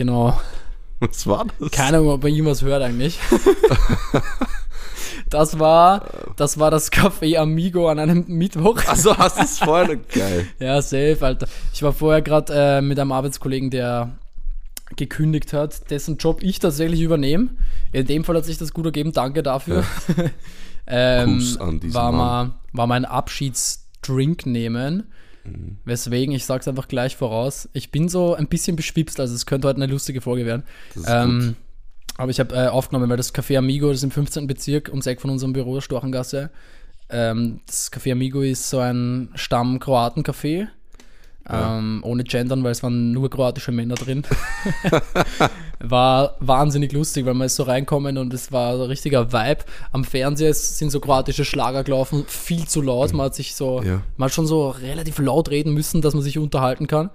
Genau. Was war das? Keine Ahnung, ob man jemals hört eigentlich. Das war, das war das Café Amigo an einem Mittwoch. Also hast du es vorher geil. Ja, safe, Alter. Ich war vorher gerade äh, mit einem Arbeitskollegen, der gekündigt hat, dessen Job ich tatsächlich übernehme. In dem Fall hat sich das gut ergeben, danke dafür. ähm, Kuss an diesen war, Mann. mal, war mein Abschiedsdrink nehmen. Mhm. Weswegen, ich sag's einfach gleich voraus, ich bin so ein bisschen beschwipst, also es könnte heute eine lustige Folge werden. Ähm, aber ich habe äh, aufgenommen, weil das Café Amigo, das ist im 15. Bezirk, ums Eck von unserem Büro, Storchengasse. Ähm, das Café Amigo ist so ein Stamm-Kroaten-Café. Ähm, ohne Gendern, weil es waren nur kroatische Männer drin. war wahnsinnig lustig, weil man ist so reinkommen und es war so ein richtiger Vibe. Am Fernseher sind so kroatische Schlager gelaufen, viel zu laut. Man hat sich so, Ja. man hat schon so relativ laut reden müssen, dass man sich unterhalten kann.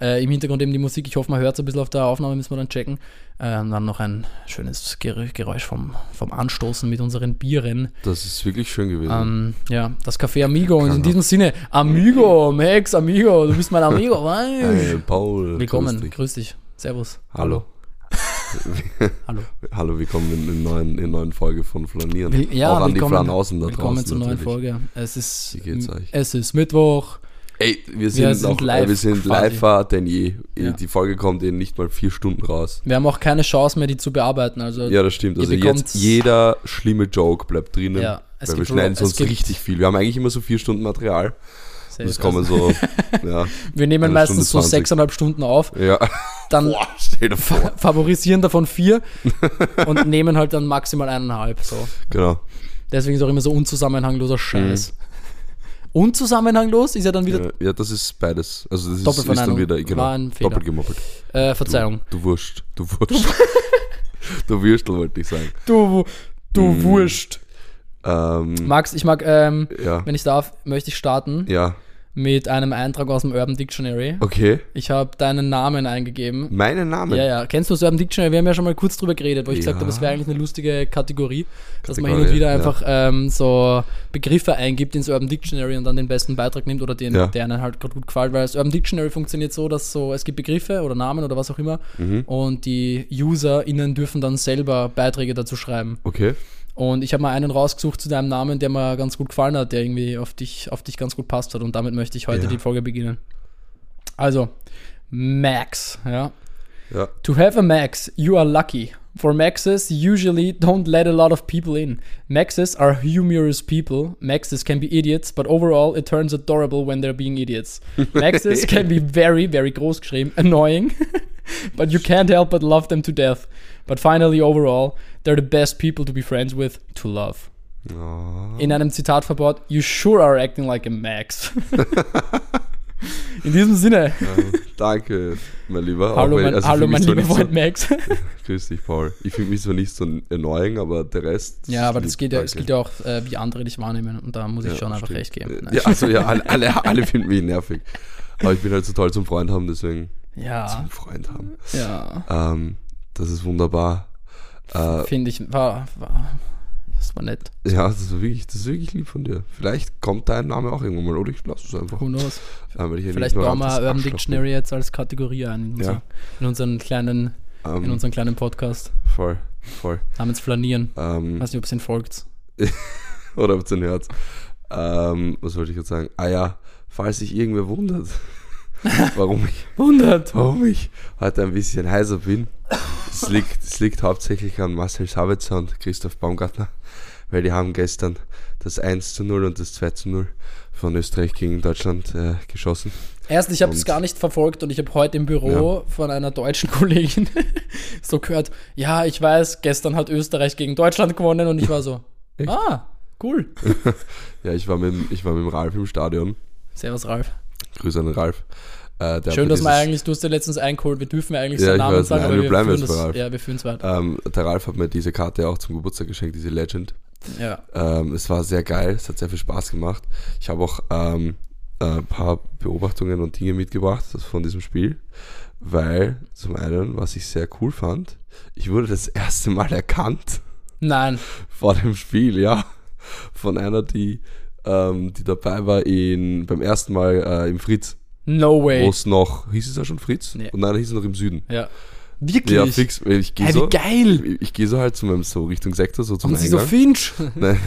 Äh, Im Hintergrund eben die Musik, ich hoffe, man hört es ein bisschen auf der Aufnahme, müssen wir dann checken. Äh, und dann noch ein schönes Ger- Geräusch vom, vom Anstoßen mit unseren Bieren. Das ist wirklich schön gewesen. Ähm, ja, das Café Amigo. Und in diesem Sinne, Amigo, Max, Amigo, du bist mein Amigo. hey. Paul. Willkommen, grüß dich. grüß dich. Servus. Hallo. Hallo. Hallo, willkommen in, in, neuen, in neuen Folge von Flanieren. Ja, Auch an die willkommen, Flanaußen da willkommen draußen zur neuen natürlich. Folge. Es ist, Wie geht's euch? es ist Mittwoch. Ey, wir sind, sind noch, live äh, wir sind quasi. liver denn je. Ja. Die Folge kommt in nicht mal vier Stunden raus. Wir haben auch keine Chance mehr, die zu bearbeiten. Also Ja, das stimmt. Also jetzt jeder schlimme Joke bleibt drinnen. Ja, es weil wir schneiden sonst richtig viel. Wir haben eigentlich immer so vier Stunden Material. safe. Es kommen so, ja, wir nehmen meistens Stunde so 20. sechseinhalb Stunden auf, ja. dann Boah, vor. favorisieren davon vier und nehmen halt dann maximal eineinhalb. So. Genau. Deswegen ist auch immer so unzusammenhangloser Scheiß. Unzusammenhanglos ist ja dann wieder Ja, ja, das ist beides. Also das ist, ist dann wieder, genau, War ein Fehler. doppelt gemoppelt. äh, Verzeihung. Du Wurst. Du Wurst. du Würstel wollte ich sagen. Du, du Mm. Wurscht. Ähm, Max, ich mag, ähm, ja. wenn ich darf, möchte ich starten Ja. Mit einem Eintrag aus dem Urban Dictionary. Okay. Ich habe deinen Namen eingegeben. Meinen Namen. Ja, ja. Kennst du das Urban Dictionary? Wir haben ja schon mal kurz drüber geredet, wo ich gesagt Ja. habe, es wäre eigentlich eine lustige Kategorie, dass man hin Kategorie, und wieder ja. einfach ähm, so Begriffe eingibt ins Urban Dictionary und dann den besten Beitrag nimmt oder den, Ja. der einem halt gerade gut gefällt, weil das Urban Dictionary funktioniert so, dass so, es gibt Begriffe oder Namen oder was auch immer Mhm. und die UserInnen dürfen dann selber Beiträge dazu schreiben. Okay. Und ich habe mal einen rausgesucht zu deinem Namen, der mir ganz gut gefallen hat, der irgendwie auf dich, auf dich ganz gut passt hat. Und damit möchte ich heute Ja. die Folge beginnen. Also, Max, ja. Ja. To have a Max, you are lucky. For Maxes, usually don't let a lot of people in. Maxes are humorous people. Maxes can be idiots, but overall it turns adorable when they're being idiots. Maxes can be very, very groß geschrieben, annoying, but you can't help but love them to death. But finally, overall, they're the best people to be friends with, to love. Oh. In einem Zitat verbaut, you sure are acting like a Max. In diesem Sinne, Ähm, danke, mein Lieber. Hallo mein, also hallo mein lieber nicht Freund Max. So, grüß dich, Paul. Ich fühle mich zwar nicht so annoying, aber der Rest. Ja, aber das geht ja, es gilt ja auch, äh, wie andere dich wahrnehmen. Und da muss ich Ja, schon einfach stimmt. recht geben. Nein. Ja, also ja, alle, alle, alle finden mich nervig. Aber ich bin halt so toll zum Freund haben, deswegen ja, zum Freund haben. ja. Ähm, das ist wunderbar. Äh, Finde ich, war, war, das war nett. ja, das ist, wirklich, das ist wirklich lieb von dir. Vielleicht kommt dein Name auch irgendwann mal, oder ich lasse es einfach. Who knows? Äh, ein Vielleicht bauen wir Urban Dictionary jetzt als Kategorie ein in, unser, Ja. in, unseren kleinen, bin. in Ähm, unseren kleinen Podcast voll, voll. namens Flanieren. Ähm, Weiß nicht, ob es ihn folgt. oder ob es ein Herz. Ähm, was wollte ich jetzt sagen? Ah ja, falls sich irgendwer wundert, warum ich 100! warum ich heute ein bisschen heiser bin. Es liegt, es liegt hauptsächlich an Marcel Sabitzer und Christoph Baumgartner, weil die haben gestern das 1 zu 0 und das 2 zu 0 von Österreich gegen Deutschland äh, geschossen. Erst, ich habe es gar nicht verfolgt und ich habe heute im Büro von einer deutschen Kollegin so gehört, ja, ich weiß, gestern hat Österreich gegen Deutschland gewonnen und ich war so, Echt? ah, cool. Ja, ich war mit, ich war mit dem Ralf im Stadion. Servus, Ralf. Grüße an den Ralf. Äh, der Schön, dass wir eigentlich, du hast ja letztens eingeholt, wir dürfen ja eigentlich Ja, seinen Namen weiß, sagen, nein, aber wir wir bleiben führen jetzt bei das, Ralf. ja, wir führen es weiter. Ähm, der Ralf hat mir diese Karte auch zum Geburtstag geschenkt, diese Legend. Ja. Ähm, es war sehr geil, es hat sehr viel Spaß gemacht. Ich habe auch ähm, äh, ein paar Beobachtungen und Dinge mitgebracht von diesem Spiel, weil zum einen, was ich sehr cool fand, ich wurde das erste Mal erkannt Nein, vor dem Spiel, ja, von einer, die, ähm, die dabei war in, beim ersten Mal äh, im Fritz, no wo way. es noch, hieß es ja schon Fritz? Nee. Und nein, hieß es noch im Süden. Ja, Wirklich? Ja, fix. Ich gehe Hey, so. geil. Ich, ich gehe so halt zu meinem so Richtung Sektor, so zum Und sie so, Eingang. Finch. Nein.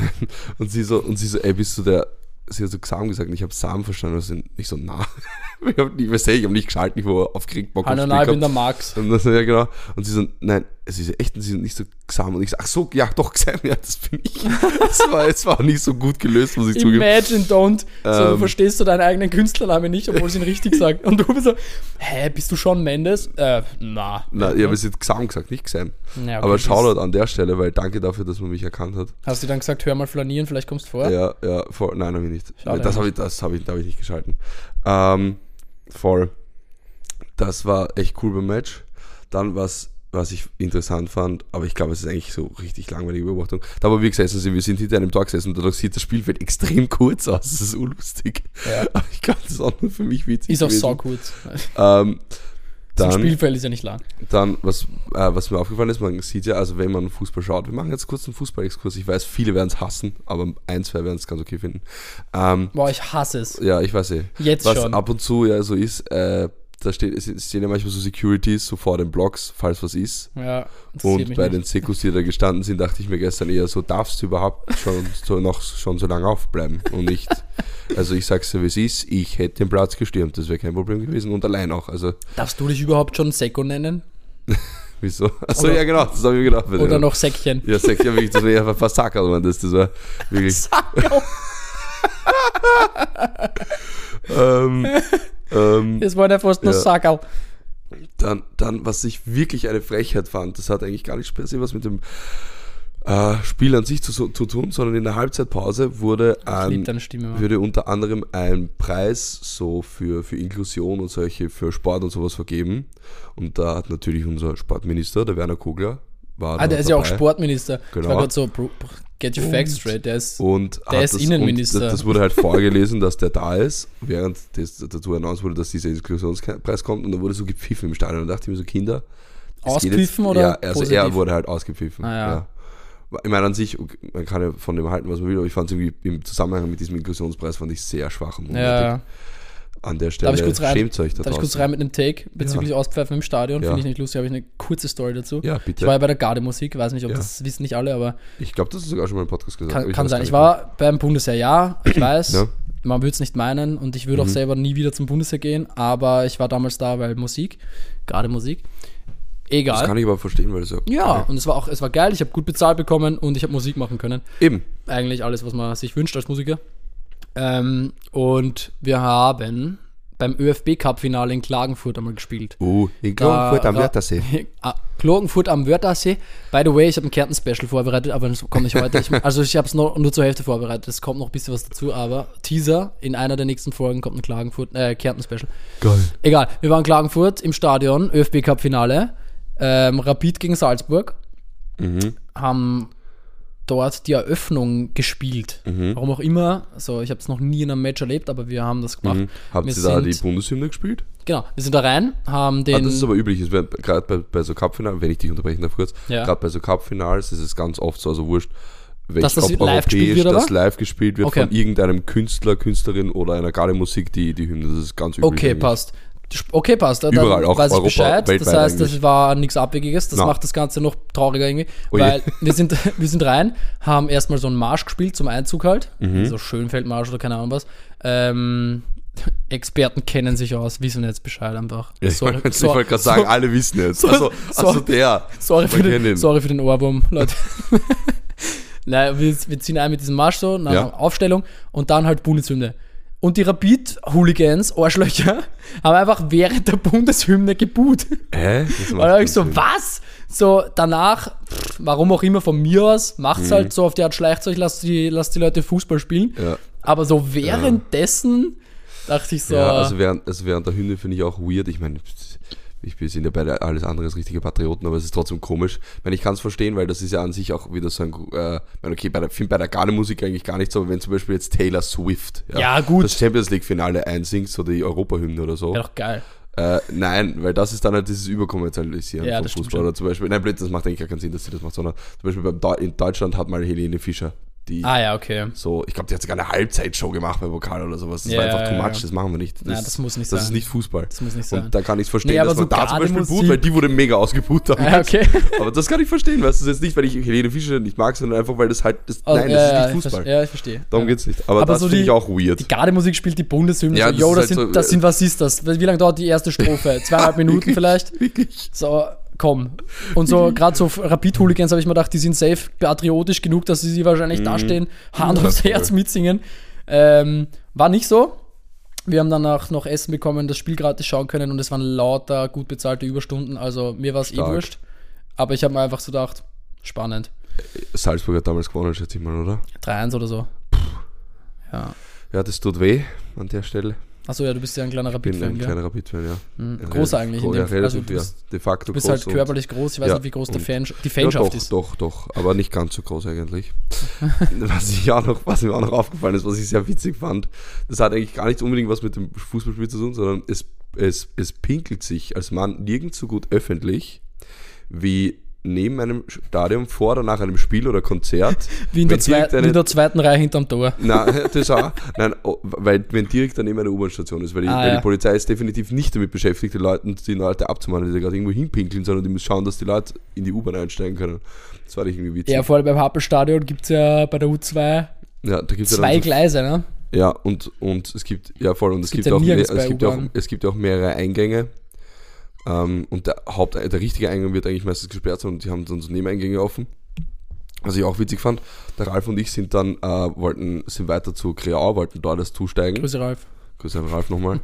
Und sie so, und sie so, ey, bist du der. Sie hat so Sam gesagt und ich habe Sam verstanden. Also nicht so nah. ich habe nicht, ich habe nicht geschaltet, ich war aufgeregt, Bock Hallo, nein, ich bin der. Max. Und das, ja, genau. Und sie so, nein, sie ist echt, und sie sind nicht so Sam. Und ich ach so, ja, doch, Sam, ja, das bin ich. Es war, es war nicht so gut gelöst, muss ich zugeben. Imagine don't. So, du Ähm. verstehst du deinen eigenen Künstlernamen nicht, obwohl sie ihn richtig sagt. Und du bist so, hä, bist du Sean Mendes? Äh, na. Na, ja, aber sie hat Sam gesagt, nicht Sam. Ja, okay, aber Shoutout an der Stelle, weil danke dafür, dass man mich erkannt hat. Hast du dann gesagt, hör mal flanieren, vielleicht kommst du vor? Ja, ja, voll. Nein, habe ich nicht. Schade das habe ich, das habe ich, da habe ich nicht geschalten. Ähm, voll. Das war echt cool beim Match. Dann was, was ich interessant fand, aber ich glaube, es ist eigentlich so richtig langweilige Beobachtung. Da wo wir gesessen sind, wir sind hinter einem Tor gesessen und dadurch sieht das Spielfeld extrem kurz aus. Das ist unlustig. Ja. Aber ich glaube, das ist auch nur für mich witzig. Ist auch gewesen. so kurz. Ähm, Das dann, Spielfeld ist ja nicht lang. dann was, äh, was mir aufgefallen ist, man sieht ja, also wenn man Fußball schaut, wir machen jetzt kurz einen Fußball-Exkurs. Ich weiß, viele werden es hassen, aber ein, zwei werden es ganz okay finden. Ähm, Boah, ich hasse es. ja, ich weiß eh. Jetzt Was schon. ab und zu ja so ist, äh, da steht, es stehen ja manchmal so Securities so vor den Blocks, falls was ist. Ja, Und bei nicht. den Sekus, die da gestanden sind, dachte ich mir gestern eher so, darfst du überhaupt schon so noch schon so lange aufbleiben und nicht. Also ich sag's dir, wie es ist, ich hätte den Platz gestürmt, das wäre kein Problem gewesen und allein auch. Also Darfst du dich überhaupt schon Seko nennen? wieso? Achso, Oder- ja genau, das habe ich mir gedacht. Oder noch Säckchen? Ja, ja wirklich, das wäre ja fast Sackerl, man, das, das war wirklich. Sackerl. ähm, ähm, Das war ja fast nur Ja. Sackerl. Dann, dann, was ich wirklich eine Frechheit fand, das hat eigentlich gar nicht se was mit dem äh, Spiel an sich zu, zu tun, sondern in der Halbzeitpause wurde, ein, Stimme. Würde unter anderem ein Preis so für, für Inklusion und solche, für Sport und sowas vergeben. Und da hat natürlich unser Sportminister, der Werner Kogler, war Ah, der ist ja auch. Sportminister. Ich Genau. war gerade so, bro, bro, get your facts straight. Der ist. Und Der ist das, Innenminister. Das, das wurde halt vorgelesen, dass der da ist, während das dazu announced wurde, dass dieser Inklusionspreis kommt. Und da wurde so gepfiffen im Stadion. Und da dachte ich mir so, Kinder. jetzt, oder Ja, also positiv? er wurde halt ausgepfiffen. Ah, ja. Ich meine, an sich, man kann ja von dem halten, was man will, aber ich fand es irgendwie im Zusammenhang mit diesem Inklusionspreis fand ich sehr schwach und unnötig. Ja, An der Darf Stelle ich kurz rein? schämt euch da darf ich kurz rein mit einem Take bezüglich Auspfeifen im Stadion? Ja. Finde ich nicht lustig, habe ich eine kurze Story dazu. Ja, Ich war bitte. ja bei der Gardemusik, weiß nicht, ob Ja. das wissen nicht alle, aber Ich glaube, das ist sogar schon mal im Podcast gesagt. kann, kann sein. Ich war beim Bundesheer, ja, ich weiß. Ja. Man würde es nicht meinen und ich würde auch Mhm. selber nie wieder zum Bundesheer gehen, aber ich war damals da, weil Musik, gerade Musik. mehr. Das Egal. kann ich aber verstehen, weil das ja. Ja, und es war auch, es war geil, ich habe gut bezahlt bekommen und ich habe Musik machen können. Eben. Eigentlich alles, was man sich wünscht als Musiker. Ähm, und wir haben beim ÖFB-Cup-Finale in Klagenfurt einmal gespielt. Oh, in Da- Klagenfurt am da- Wörthersee. Ah, Klagenfurt am Wörthersee. By the way, ich habe ein Kärnten-Special vorbereitet, aber das kommt nicht heute. Ich, also ich habe es nur, zur Hälfte vorbereitet. Es kommt noch ein bisschen was dazu, aber Teaser, in einer der nächsten Folgen kommt ein Klagenfurt, äh, Kärnten-Special. Geil. Egal, wir waren in Klagenfurt im Stadion, ÖFB-Cup-Finale. Ähm, Rapid gegen Salzburg. Mhm. Haben dort die Eröffnung gespielt. Mhm. Warum auch immer. Also ich habe es noch nie in einem Match erlebt, aber wir haben das gemacht. Mhm. Habt ihr da die Bundeshymne gespielt? Genau, wir sind da rein, haben den... ah, das ist aber üblich. Es wird Gerade bei, bei so Cup-Finals, wenn ich dich unterbrechen darf kurz, Ja. gerade bei so Cup-Finals ist es ganz oft so, also wurscht, welch, Dass das live gespielt wird, das live gespielt wird Okay. von irgendeinem Künstler, Künstlerin oder einer Gardemusik, die, die Hymne, das ist ganz üblich. Okay, eigentlich. passt. Okay, passt. Dann Überall, auch weiß ich Europa, Bescheid. Das weltweit heißt, das eigentlich. war nichts Abwegiges. Das Na. macht das Ganze noch trauriger irgendwie. Oje. Weil wir sind, wir sind rein, haben erstmal so einen Marsch gespielt zum Einzug halt. Mhm. So Schönfeldmarsch oder keine Ahnung was. Ähm, Experten kennen sich aus, wissen jetzt Bescheid einfach. Ja, ich wollte so- wollte gerade sagen, alle wissen jetzt. so- Also, so- also der. Sorry für, den, sorry für den Ohrwurm, Leute. Nein, wir, wir ziehen ein mit diesem Marsch so, nach Ja. Aufstellung und dann halt Bundeshymne. Und die Rapid-Hooligans, Arschlöcher, haben einfach während der Bundeshymne geboot. Hä? Das Und dann ich so, Sinn. was? So, danach, pff, warum auch immer von mir aus, macht's Mhm. halt so auf die Art, schleicht euch, lasst die, lasst die Leute Fußball spielen. Ja. Aber so währenddessen dachte ich so, Ja, also während, also während der Hymne finde ich auch weird. Ich meine, ich, wir sind ja beide alles andere als richtige Patrioten, aber es ist trotzdem komisch. Ich meine, ich kann es verstehen, weil das ist ja an sich auch wieder so ein, äh, ich meine, okay, bei der, finde bei der Gardemusik eigentlich gar nicht so, aber wenn zum Beispiel jetzt Taylor Swift Ja, gut. das Champions League Finale einsingt, so die Europahymne oder so. ja doch geil. Äh, nein, weil das ist dann halt dieses Überkommerzialisieren Ja, vom Fußball. Oder zum Beispiel, nein, blöd, das macht eigentlich gar keinen Sinn, dass sie das macht, sondern zum Beispiel in Deutschland hat mal Helene Fischer die Ah ja, okay. so, ich glaube, die hat sogar eine Halbzeitshow gemacht bei Pokal oder sowas. Das Ja, war einfach too ja, much, ja. das machen wir nicht. Nein, das muss nicht Das sein. ist nicht Fußball. Das muss nicht sein. Und da kann ich es verstehen, Nee, dass man so da zum Beispiel boot, weil die wurde mega ausgebuht damit. Ah, okay. Aber das kann ich verstehen, weißt du, das ist jetzt nicht, weil ich Helene Fischer nicht mag, sondern einfach, weil das halt, das, Also, nein, ja, das ist ja, nicht ich Fußball. Ja, ich verstehe. Darum ja. geht's nicht. Aber, Aber das so finde die- ich auch weird. Die Gardemusik spielt die Bundeshymne. Ja, so, das yo, ist das, halt sind, so, das äh, sind, was ist das? Wie lange dauert die erste Strophe? Zweieinhalb Minuten vielleicht? Wirklich. So, komm. Und so, gerade so Rapid-Hooligans habe ich mir gedacht, die sind safe patriotisch genug, dass sie sie wahrscheinlich dastehen, Hand Mhm. Aufs. Herz mitsingen. Ähm, war nicht so. Wir haben danach noch Essen bekommen, das Spiel gratis schauen können und es waren lauter gut bezahlte Überstunden. Also mir war es eh wurscht. Aber ich habe mir einfach so gedacht, spannend. Salzburg hat damals gewonnen, schätze ich mal, oder? 3-1 oder so. Ja. Ja, das tut weh an der Stelle. Achso, ja, du bist ja ein kleiner Ich bin Rapid-Fan, ein gell? kleiner Rapid-Fan, ja. Mhm. Ja, Groß relativ eigentlich. groß, In ja, dem, also relativ, du bist, ja. De facto du bist groß halt körperlich groß. Ich weiß ja, nicht, wie groß der Fan, die Fanschaft ja, ist. doch, Doch, doch, aber nicht ganz so groß eigentlich. was, ich auch noch, was mir auch noch aufgefallen ist, was ich sehr witzig fand, das hat eigentlich gar nicht unbedingt was mit dem Fußballspiel zu tun, sondern es, es, es pinkelt sich als Mann nirgends so gut öffentlich wie neben einem Stadion vor oder nach einem Spiel oder Konzert. Wie in, der wenn zwei, direkt wie eine- in der zweiten Reihe hinterm Tor. Nein, das auch. Nein, oh, weil wenn direkt daneben eine U-Bahn-Station ist, weil, die, Ah, weil ja. die Polizei ist definitiv nicht damit beschäftigt, die Leute, die Leute abzumachen, die gerade irgendwo hinpinkeln, sondern die muss schauen, dass die Leute in die U-Bahn einsteigen können. Das war irgendwie witzig. Ja, vor allem beim Happelstadion gibt es ja bei der U2 Ja, da zwei so, Gleise, ne? Ja, und, und es gibt, ja voll, und es gibt's gibt, ja auch, mehr, nirgends bei es, gibt ja auch, U-Bahn. es gibt ja auch mehrere Eingänge. Ähm, und der Haupt, der richtige Eingang wird eigentlich meistens gesperrt und die haben dann so Nebeneingänge offen. Was ich auch witzig fand, der Ralf und ich sind dann, äh, wollten, sind weiter zu Kreau, wollten dort erst zusteigen. Grüße Ralf. Grüße an Ralf nochmal.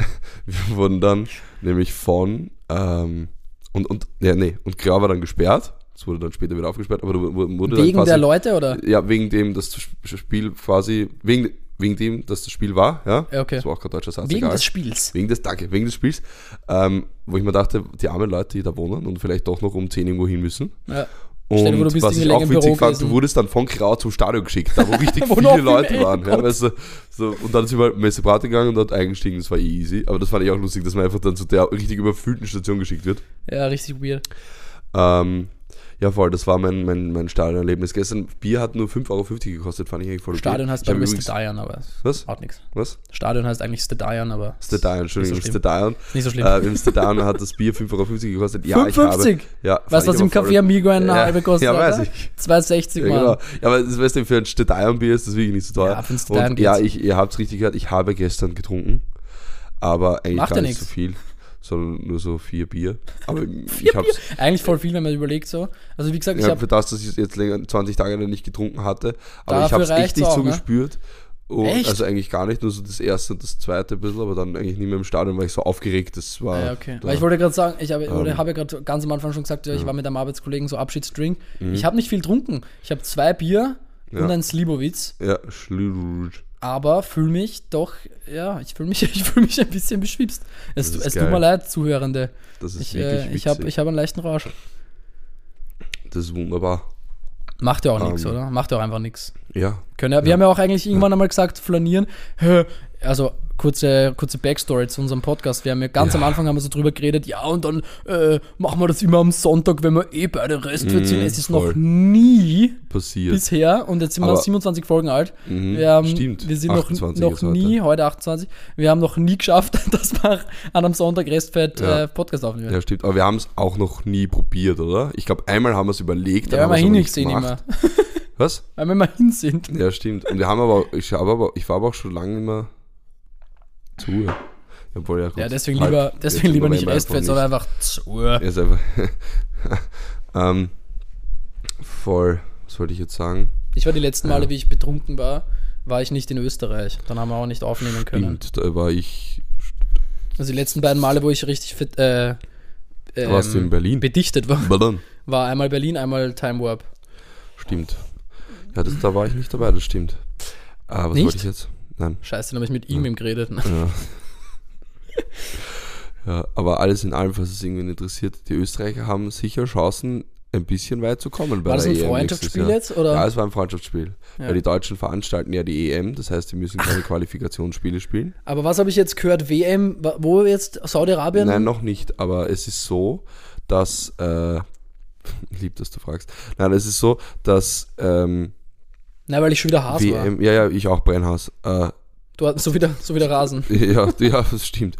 wir wurden dann nämlich von, ähm, und, und, ja, nee, und Kreau war dann gesperrt. Es wurde dann später wieder aufgesperrt, aber du- wurde Wegen quasi, der Leute, oder? Ja, wegen dem, das Spiel quasi, wegen, wegen dem, dass das Spiel war, ja. Ja, okay. Das war auch kein deutscher Satz, Wegen egal. des Spiels. Wegen des, danke, wegen des Spiels, ähm, wo ich mir dachte, die armen Leute, die da wohnen und vielleicht doch noch um 10 irgendwo hin müssen. Ja. Und Stell vor, du was ich auch witzig fand, du wurdest dann von Grau zum Stadion geschickt, da wo richtig Wo viele viel Leute waren. Ja, weißt du, so, und dann sind wir Messebrat gegangen und dort eingestiegen, das war eh easy. Aber das fand ich auch lustig, dass man einfach dann zu der richtig überfüllten Station geschickt wird. Ja, richtig weird. Ähm, ja, voll, das war mein, mein, mein Stadionerlebnis. Gestern, Bier hat nur 5,50 Euro gekostet, fand ich eigentlich voll okay. Stadion heißt bei mir Stadion, aber es Was? haut nichts. Was? Stadion heißt eigentlich Stadion, aber Stadion, Entschuldigung, Nicht so. Stadion. nicht so schlimm. Äh, Im Stadion hat das Bier 5,50 Euro gekostet. Ja, ich habe. 5,50? Ja, weißt du, was im Café Amigo eine Ja, halbe kostet? ja, weiß ich. 2,60 Ja, Mann. genau. ja, aber das weißt du, für ein Stadion-Bier ist das wirklich nicht so teuer. Ja, für ein Stadion Und ja, ich, ihr habt es richtig gehört, ich habe gestern getrunken, aber eigentlich Macht gar ja nicht so viel, sondern nur so vier Bier. Aber ich habe Eigentlich voll viel, wenn man überlegt so. Also wie gesagt, ich ja, habe für das, dass ich jetzt länger 20 Tage nicht getrunken hatte, aber ich habe es nicht auch, so ne? gespürt. Also eigentlich gar nicht, nur so das erste und das zweite ein bisschen, aber dann eigentlich nicht mehr im Stadion, weil ich so aufgeregt, das war. Ah, ja, okay. da- Weil ich wollte gerade sagen, ich habe Ähm. hab ja gerade ganz am Anfang schon gesagt, ja, ich war mit einem Arbeitskollegen so Abschiedsdrink. Mhm. Ich habe nicht viel getrunken. Ich habe zwei Bier Ja. und ein Slivovitz, ja, Schlürr. Aber fühle mich doch, ja, ich fühle mich, ich fühl mich ein bisschen beschwipst. Es, es tut mir leid, Zuhörende. Das ist Ich, wirklich äh, ich habe ich hab einen leichten Rausch. Das ist wunderbar. Macht ja auch nichts, Ähm. oder? Macht ja auch einfach nichts. Ja, Können ja, wir haben ja auch eigentlich irgendwann einmal gesagt, flanieren. Also kurze, kurze Backstory zu unserem Podcast. Wir haben ja ganz Ja. am Anfang haben wir so drüber geredet, ja, und dann äh, machen wir das immer am Sonntag, wenn wir eh beide Restwürze sind. Mm, Es ist voll. noch nie passiert. bisher, und jetzt sind wir Aber- 27 Folgen alt. Mhm, Wir, haben, stimmt. wir sind noch, 28 noch ist heute. nie, heute 28, wir haben noch nie geschafft, dass wir an einem Sonntag Restfett Ja. äh, Podcast aufnehmen. Ja, stimmt. Aber wir haben es auch noch nie probiert, oder? Ich glaube, einmal haben wir es überlegt. Ja, wir nicht sehen immer. gemacht. Was? Weil wir immer hin sind. Ja, stimmt. Und wir haben aber, ich aber, ich war aber auch schon lange immer zu. Obwohl, ja, Ja, deswegen halb- lieber, jetzt deswegen lieber nicht Restfett, sondern einfach zu. Ist einfach. ähm, voll, was wollte ich jetzt sagen? Ich war die letzten Male, Ja. wie ich betrunken war, war ich nicht in Österreich. Dann haben wir auch nicht aufnehmen können. Stimmt, da war ich. Also die letzten beiden Male, wo ich richtig fit, äh, ähm, warst du in Berlin? bedichtet war, Berlin. war einmal Berlin, einmal Time Warp. Stimmt. Ja, das, da war ich nicht dabei, das stimmt. Ah, was Nicht? wollte ich jetzt? Nein. Scheiße, dann habe ich mit ihm geredet. Ja. ja, aber alles in allem, was es irgendwie interessiert, die Österreicher haben sicher Chancen, ein bisschen weit zu kommen. Bei War das ein EM Freundschaftsspiel jetzt? Oder? Ja, es war ein Freundschaftsspiel. Ja. Weil die Deutschen veranstalten ja die EM, das heißt, die müssen keine Qualifikationsspiele spielen. Aber was habe ich jetzt gehört? WM, wo jetzt? Saudi-Arabien? Nein, noch nicht, aber es ist so, dass, äh, lieb, dass du fragst. Nein, es ist so, dass, ähm, Na, weil ich schon wieder Haas war. WM, ja, ja, ich auch Brennhaus. Äh, Du hattest so wieder, so wieder Rasen. ja, ja, das stimmt.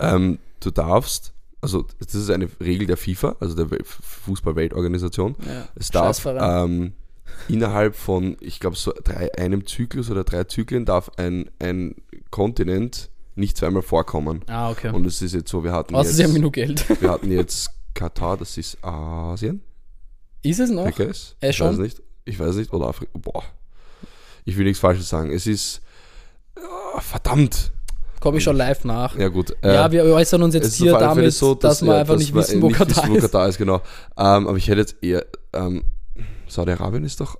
Ähm, du darfst, also das ist eine Regel der FIFA, also der Wel- Fußball-Weltorganisation. Ja. Es darf ähm, innerhalb von, ich glaube, so drei, einem Zyklus oder drei Zyklen darf ein, ein Kontinent nicht zweimal vorkommen. Ah, okay. Und es ist jetzt so, wir hatten, Außer sie haben jetzt, genug Geld. wir hatten jetzt Katar, das ist Asien, Ist es noch? Guess. Äh, ich weiß nicht. Ich weiß nicht. Oder Afrika. Boah. Ich will nichts Falsches sagen. Es ist. ah, verdammt. Komme ich schon live nach. Ja, gut. Ja, äh, wir äußern uns jetzt hier damit, so, dass, wir ja, einfach dass nicht wissen, wo nicht Katar wissen, wo ist. Katar ist, genau. Ähm, aber ich hätte jetzt eher. Ähm, Saudi-Arabien ist doch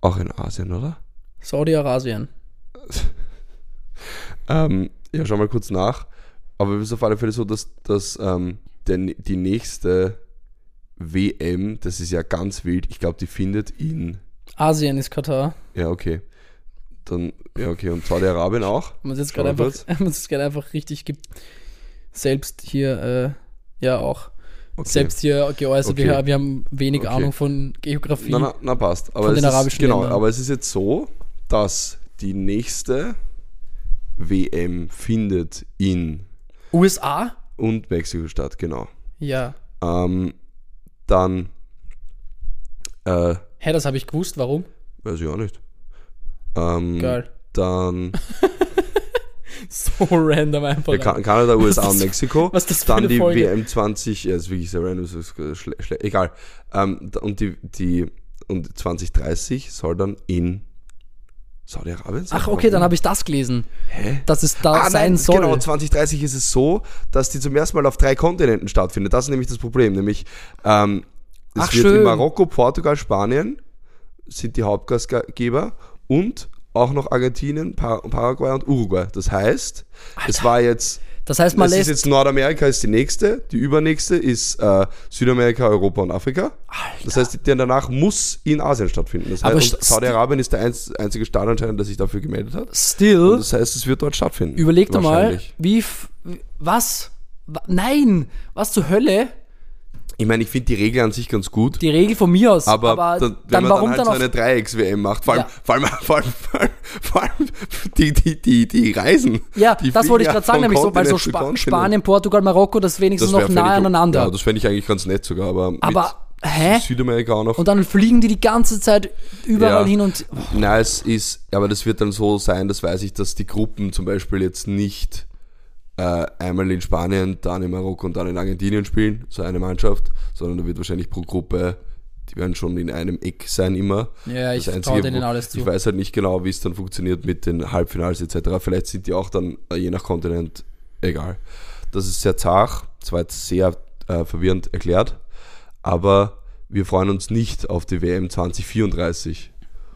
auch in Asien, oder? Saudi-Arabien. Ähm, ja, schau mal kurz nach. Aber es ist auf alle Fälle so, dass, dass ähm, der, die nächste WM, das ist ja ganz wild, ich glaube, die findet in. Asien ist Katar. Ja, okay. Dann, ja, okay. Und Saudi-Arabien auch? Wir jetzt Schau gerade einfach, gerade einfach richtig ge selbst hier, äh, ja auch, Okay. selbst hier geäußert. Wir, Okay. wir haben wenig Okay. Ahnung von Geografie. Na, na, na passt. Aber Von es den ist, arabischen Genau, Ländern. aber es ist jetzt so, dass die nächste WM findet in USA? und Mexiko statt, genau. Ja. Ähm, dann, äh, Hä, das habe ich gewusst. Warum? weiß ich auch nicht. Ähm, Geil. Dann So random einfach. ja, Kan- Kanada, USA und Mexiko. was das für dann eine die Folge? WM 20, ja, das ist wirklich sehr random, das ist schle schle egal. Ähm, und die, die und 2030 soll dann in Saudi-Arabien sein. Ach, okay, dann habe ich das gelesen. Hä? Dass es da Ah, sein nein, soll. genau, 2030 ist es so, dass die zum ersten Mal auf drei Kontinenten stattfindet. Das ist nämlich das Problem. Nämlich, ähm, es Ach, wird schön. in Marokko, Portugal, Spanien sind die Hauptgastgeber und auch noch Argentinien, Par Paraguay und Uruguay. Das heißt, es war jetzt, Das heißt, man das ist lässt. jetzt Nordamerika ist die nächste, die übernächste ist äh, Südamerika, Europa und Afrika. Das heißt, die danach muss in Asien stattfinden. Das heißt, Saudi-Arabien ist der einz einzige Staat anscheinend, der sich dafür gemeldet hat. Still, Und das heißt, es wird dort stattfinden. überleg dir mal, wie. Was? Wa- Nein! Was zur Hölle? Ich meine, ich finde die Regel an sich ganz gut. Die Regel von mir aus. aber, aber dann, wenn dann man warum dann halt dann so eine Dreiecks-WM macht, vor allem, Ja. vor, allem, vor, allem, vor, allem, vor allem die, die, die, die Reisen. Ja, die das wollte ich gerade sagen, nämlich so, weil so Spa. Spanien, Portugal, Marokko, das wenigstens Das noch völlig- aneinander. Ja, das fände ich eigentlich ganz nett sogar, aber, aber, hä? Südamerika auch noch. Und dann fliegen die die ganze Zeit überall Ja. hin und. Nein, es ist, aber das wird dann so sein, das weiß ich, dass die Gruppen zum Beispiel jetzt nicht äh, einmal in Spanien, dann in Marokko und dann in Argentinien spielen, so eine Mannschaft, sondern da wird wahrscheinlich pro Gruppe, die werden schon in einem Eck sein immer. Ja, ich Das traue Einzige, denen alles zu. Ich weiß halt nicht genau, wie es dann funktioniert mit den Halbfinals etc. Vielleicht sind die auch dann äh, je nach Kontinent egal. Das ist sehr zart, zwar jetzt sehr äh, verwirrend erklärt, aber wir freuen uns nicht auf die WM 2034,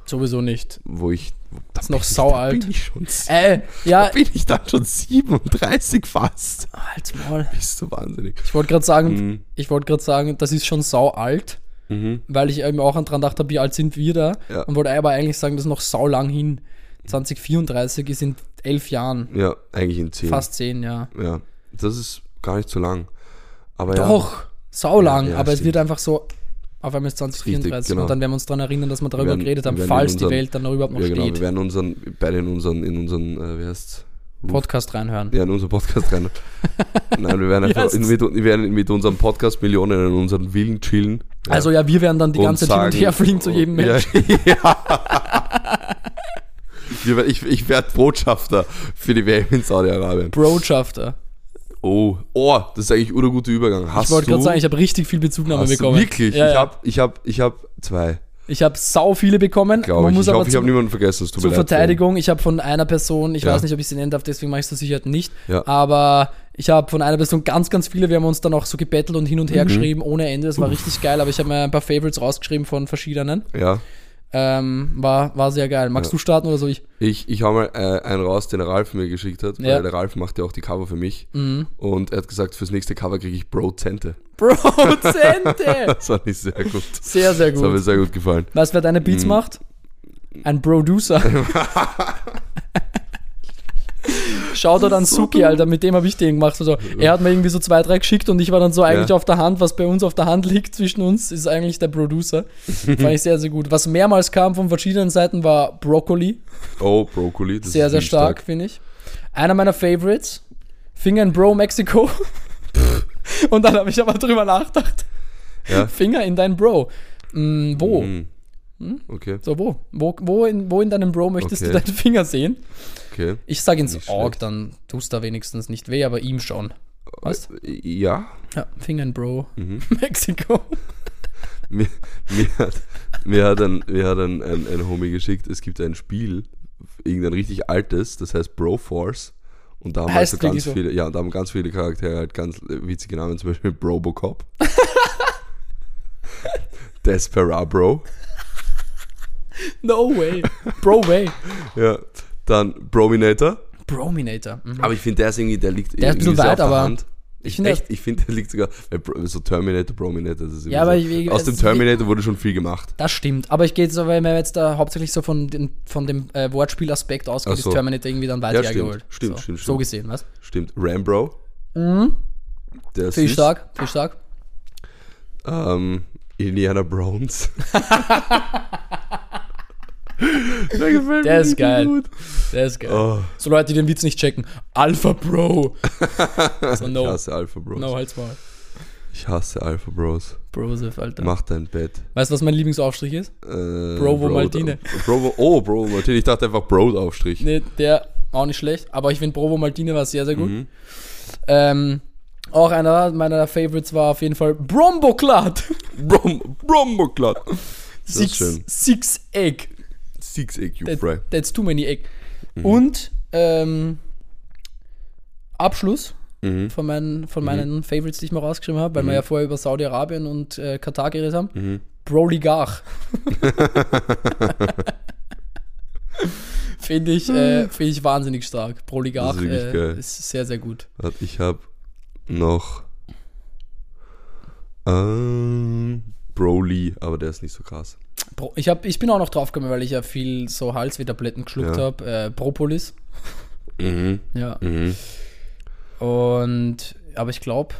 Sowieso nicht. wo ich da Ist noch saualt. Da bin ich schon, Äh, ja, da bin ich dann schon 37 fast. halt's Maul. Bist du wahnsinnig. Ich wollte gerade sagen, Mhm. ich wollte gerade sagen, das ist schon sau alt, Mhm. weil ich eben auch dran dachte, wie alt sind wir da? Ja. Und wollte aber eigentlich sagen, das ist noch sau lang hin. 2034 ist in elf Jahren, Ja, eigentlich in 10. fast zehn, ja. Ja, das ist gar nicht so lang. Aber ja. Doch, sau lang, Ja, ja, aber es stimmt. wird einfach so, auf einmal ist 2034 Richtig, genau. und dann werden wir uns daran erinnern, dass wir darüber werden- geredet haben, wir falls in die unseren- Welt dann noch überhaupt noch Ja, genau. Wir steht. werden unseren, beide in unseren, in unseren, äh, wie heißt's? Podcast reinhören. Ja, in unseren Podcast rein. Nein, wir werden einfach in, mit, wir werden mit unserem Podcast Millionen in unseren Villen chillen. Ja. Also ja, wir werden dann die ganze Zeit hin und her fliegen zu jedem Mensch. Ja. Wir ich ich werde Botschafter für die WM in Saudi-Arabien. Brotschafter. Oh, oh, das ist eigentlich ein guter Übergang. Hast Ich wollte gerade sagen, ich habe richtig viel Bezugnahme bekommen. wirklich? Ja, ich ja. habe ich hab, ich hab zwei, Ich habe sau viele bekommen. glaube Man ich. muss Ich hoffe, ich habe niemanden vergessen. Es tut zur. Verteidigung, ich habe von einer Person, ich Ja. weiß nicht, ob ich sie nennen darf, deswegen mache ich es zur Sicherheit nicht, Ja. aber ich habe von einer Person ganz, ganz viele, wir haben uns dann auch so gebettelt und hin und her Mhm. geschrieben, ohne Ende, das war richtig geil, aber ich habe mir ein paar Favorites rausgeschrieben von verschiedenen. Ja, Ähm, war, war sehr geil. Magst Ja. du starten oder so ich? ich, ich hau mal äh, einen raus, den Ralf mir geschickt hat, weil Ja. der Ralf macht ja auch die Cover für mich. Mhm. Und er hat gesagt, fürs nächste Cover kriege ich Bro-Zente. Prozente! Das fand ich sehr gut. sehr, sehr Das hat mir gut. sehr gut gefallen. Weißt du, wer deine Beats Mhm. macht? Ein Producer. Shoutout an Suki. Alter, mit dem habe ich den gemacht. Also, er hat mir irgendwie so zwei, drei geschickt und ich war dann so eigentlich Ja. auf der Hand, was bei uns auf der Hand liegt zwischen uns, ist eigentlich der Producer. Fand ich sehr, sehr gut. Was mehrmals kam von verschiedenen Seiten war Broccoli. Oh, Brokkoli. das Sehr, ist sehr wirklich stark, finde ich. Einer meiner Favorites, Finger in Bro Mexico. und dann habe ich aber drüber nachgedacht. Ja. Finger in dein Bro. Mm, wo? Mhm. Okay, So, wo? Wo, wo, in, wo in deinem Bro möchtest Okay. du deinen Finger sehen? okay. Ich sage ins Org, dann tust da wenigstens nicht weh, aber ihm schon. Was? Äh, Ja. Ja, Finger in Bro Mhm. Mexiko. Mir, mir hat, mir hat, ein, mir hat ein, ein, ein Homie geschickt, es gibt ein Spiel, irgendein richtig altes, das heißt Broforce. Und da haben halt Heißt so ganz so? viele, ja, da haben ganz viele Charaktere halt ganz witzige Namen, zum Beispiel Brobocop. Desperabro. No way. Bro way. Ja. Dann Brominator. Brominator. Mhm. Aber ich finde, der ist irgendwie, der liegt Der ist irgendwie so weit, auf der aber Hand. ich finde, ich finde, der liegt sogar so Terminator, Brominator. Das ist Ja, aber so. ich- Aus dem Terminator wurde schon viel gemacht. Das stimmt. Aber ich gehe jetzt, weil mir jetzt da hauptsächlich so von, den, von dem äh, Wortspielaspekt ausgeht, Ach so. ist Terminator irgendwie dann weit Ja, hergeholt. stimmt, so. stimmt, So stimmt. gesehen, was? Stimmt. Rambro. Mhm. Der ist Viel stark, viel stark. Ähm, Indiana Browns. der gefällt Der mir ist geil. Gut. Der ist geil. Oh, So Leute, die den Witz nicht checken. Alpha Bro. So, Ich no. hasse Alpha Bros. No, halt's mal. Ich hasse Alpha Bros. Broseph, Alter. Mach dein Bett. Weißt du, was mein Lieblingsaufstrich ist? Äh, Brovo Broad- Maltine. Brovo, oh, Brovo Maltine. Ich dachte einfach Broad-Aufstrich. Nee, der auch nicht schlecht. Aber ich finde Provo Maltine war sehr, sehr gut. Mhm. Ähm, auch einer meiner Favorites war auf jeden Fall Bromboclad. Brom, Bromboclad. Six, schön. six Egg. Six Egg Cube That, Fry. that's too many Egg. Und ähm, Abschluss Mhm. von meinen, von meinen Favorites, die ich mal rausgeschrieben habe, weil wir ja vorher über Saudi-Arabien und äh, Katar geredet haben. Mhm. Broligach. Finde ich, äh, find ich wahnsinnig stark. Broligach Das ist äh, ist sehr, sehr gut. Ich habe noch ähm, Broly, aber der ist nicht so krass. Ich, hab, ich bin auch noch drauf gekommen, weil ich ja viel so Halsweh-Tabletten geschluckt Ja. habe. Äh, Propolis. Mhm. Ja. Mhm. Und, aber ich glaube,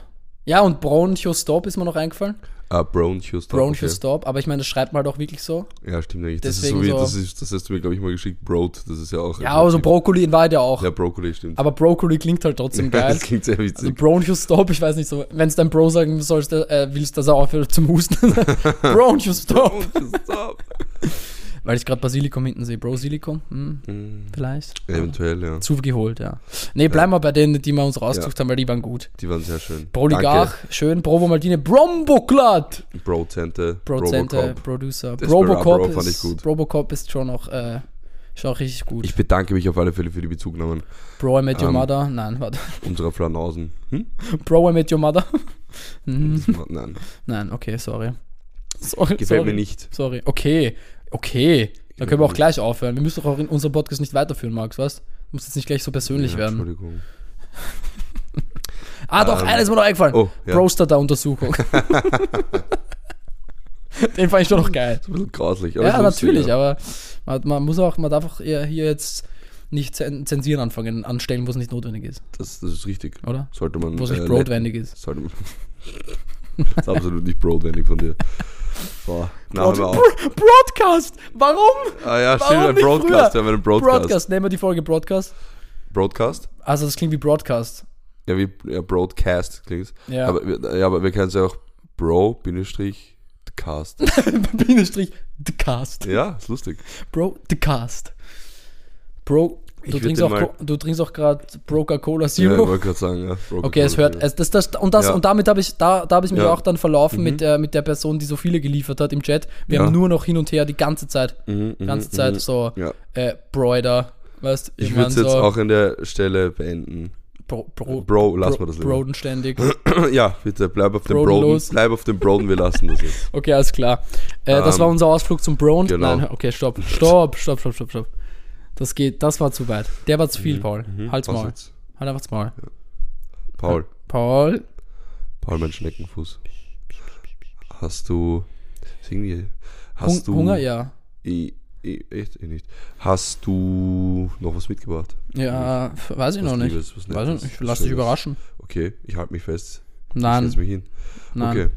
ja, und Bronchostop ist mir noch eingefallen. Ah, Bronchostop. Bronchostop, aber ich meine, das schreibt man auch wirklich so. Okay. Ja, stimmt eigentlich. Das Deswegen ist so wie, so- das, ist, das hast du mir, glaube ich, mal geschickt. Broad, das ist ja auch. Ja, also Brokkoli in Wahrheit ja auch. Ja, Brokkoli, stimmt. Aber Brokkoli klingt halt trotzdem geil. das klingt sehr Also witzig. Bronchostop, ich weiß nicht so, wenn es dein Bro sagen sollst, äh, willst, dass er aufhört zum Husten. Bronchostop. Bronchostop. Weil ich gerade Basilikum hinten sehe. Brosilikum? Hm, Mhm. vielleicht. Eventuell, ja. Zugeholt, ja. Nee, bleiben wir bei denen, die wir uns rausgesucht haben, weil die waren gut. Die waren sehr schön. Broligach, schön. Provo Maltine, Bromboclad. Brozente. Prozente, Robocop. Producer. Desperado Robocop ich ist, gut. Robocop ist schon noch, äh, schon richtig gut. Ich bedanke mich auf alle Fälle für die Bezugnahmen Bro, I met your Ähm. mother. Nein, warte. unserer Flanausen. Hm? Bro, I met your mother. Mhm. Nein, Nein, okay, sorry. Sorry, gefällt sorry. mir nicht. Sorry. Okay, okay. Dann können wir auch gleich aufhören. Wir müssen doch auch in unserem Podcast nicht weiterführen, Max, was? Muss jetzt nicht gleich so persönlich Ja, werden. Entschuldigung. Ah, doch, Ähm, eines ist mir noch eingefallen. Oh, ja. Prostata-Untersuchung. Den fand ich doch noch geil. Ein bisschen grauslich. Ja, ist natürlich, aber man, man muss auch, man darf auch hier jetzt nicht zen- zensieren anfangen an Stellen, wo es nicht notwendig ist, Das, das ist richtig. oder? Sollte man. Wo es nicht äh, broadwendig ist. Sollte man. das ist absolut nicht broadwendig von dir. Boah, Broad wir. Bro- Broadcast! Warum? Ah ja, Warum stimmt, Broadcast. früher? Wir haben einen Broadcast. Broadcast, nehmen wir die Folge Broadcast. Broadcast? Also das klingt wie Broadcast. Ja, wie ja, Broadcast klingt Ja. Aber, wir- ja, aber wir können es ja auch Bro, Bindestrich, Cast. Bindestrich, the cast. ja, ist lustig. Bro, the cast. Bro, du trinkst, auch, du trinkst auch gerade Coca-Cola Ja, ich Zero. wollte gerade sagen, ja. Bro, Okay, es hört, es, das, das, und, das, Ja. und damit habe ich, da, da habe ich mich Ja. auch dann verlaufen Mhm. mit, der, mit der Person, die so viele geliefert hat im Chat. Wir Ja. haben nur noch hin und her die ganze Zeit, Mhm, mhm, ganze Zeit mhm. so, Ja. äh, Broider, weißt Ich irgendwann würde es jetzt so, auch an der Stelle beenden. Bro, Bro, Bro, lass mal das lieber. Broden ständig. ja, bitte, bleib auf dem Broden Broden. Bleib auf dem Broden, wir lassen das jetzt. Okay, alles klar. Äh, das Ähm, war unser Ausflug zum Brown. genau. Nein, okay, stopp. Stopp, stopp, stopp, stopp, stopp. Das geht, das war zu weit. Der war zu viel, Paul. Mhm, Halt's was Maul. jetzt? Halt einfach das Maul. Paul, Paul. Paul, mein Schneckenfuß. Hast du, irgendwie, Hung hast du, Hunger, ja. i- eh, echt eh nicht. Hast du noch was mitgebracht? Ja, f- weiß ich Was noch nicht. Liebes, was Weiß Nettes, ich, ich was lass dich überraschen. Okay, ich halte mich fest. Ich Nein, setz mich hin. nein, Okay.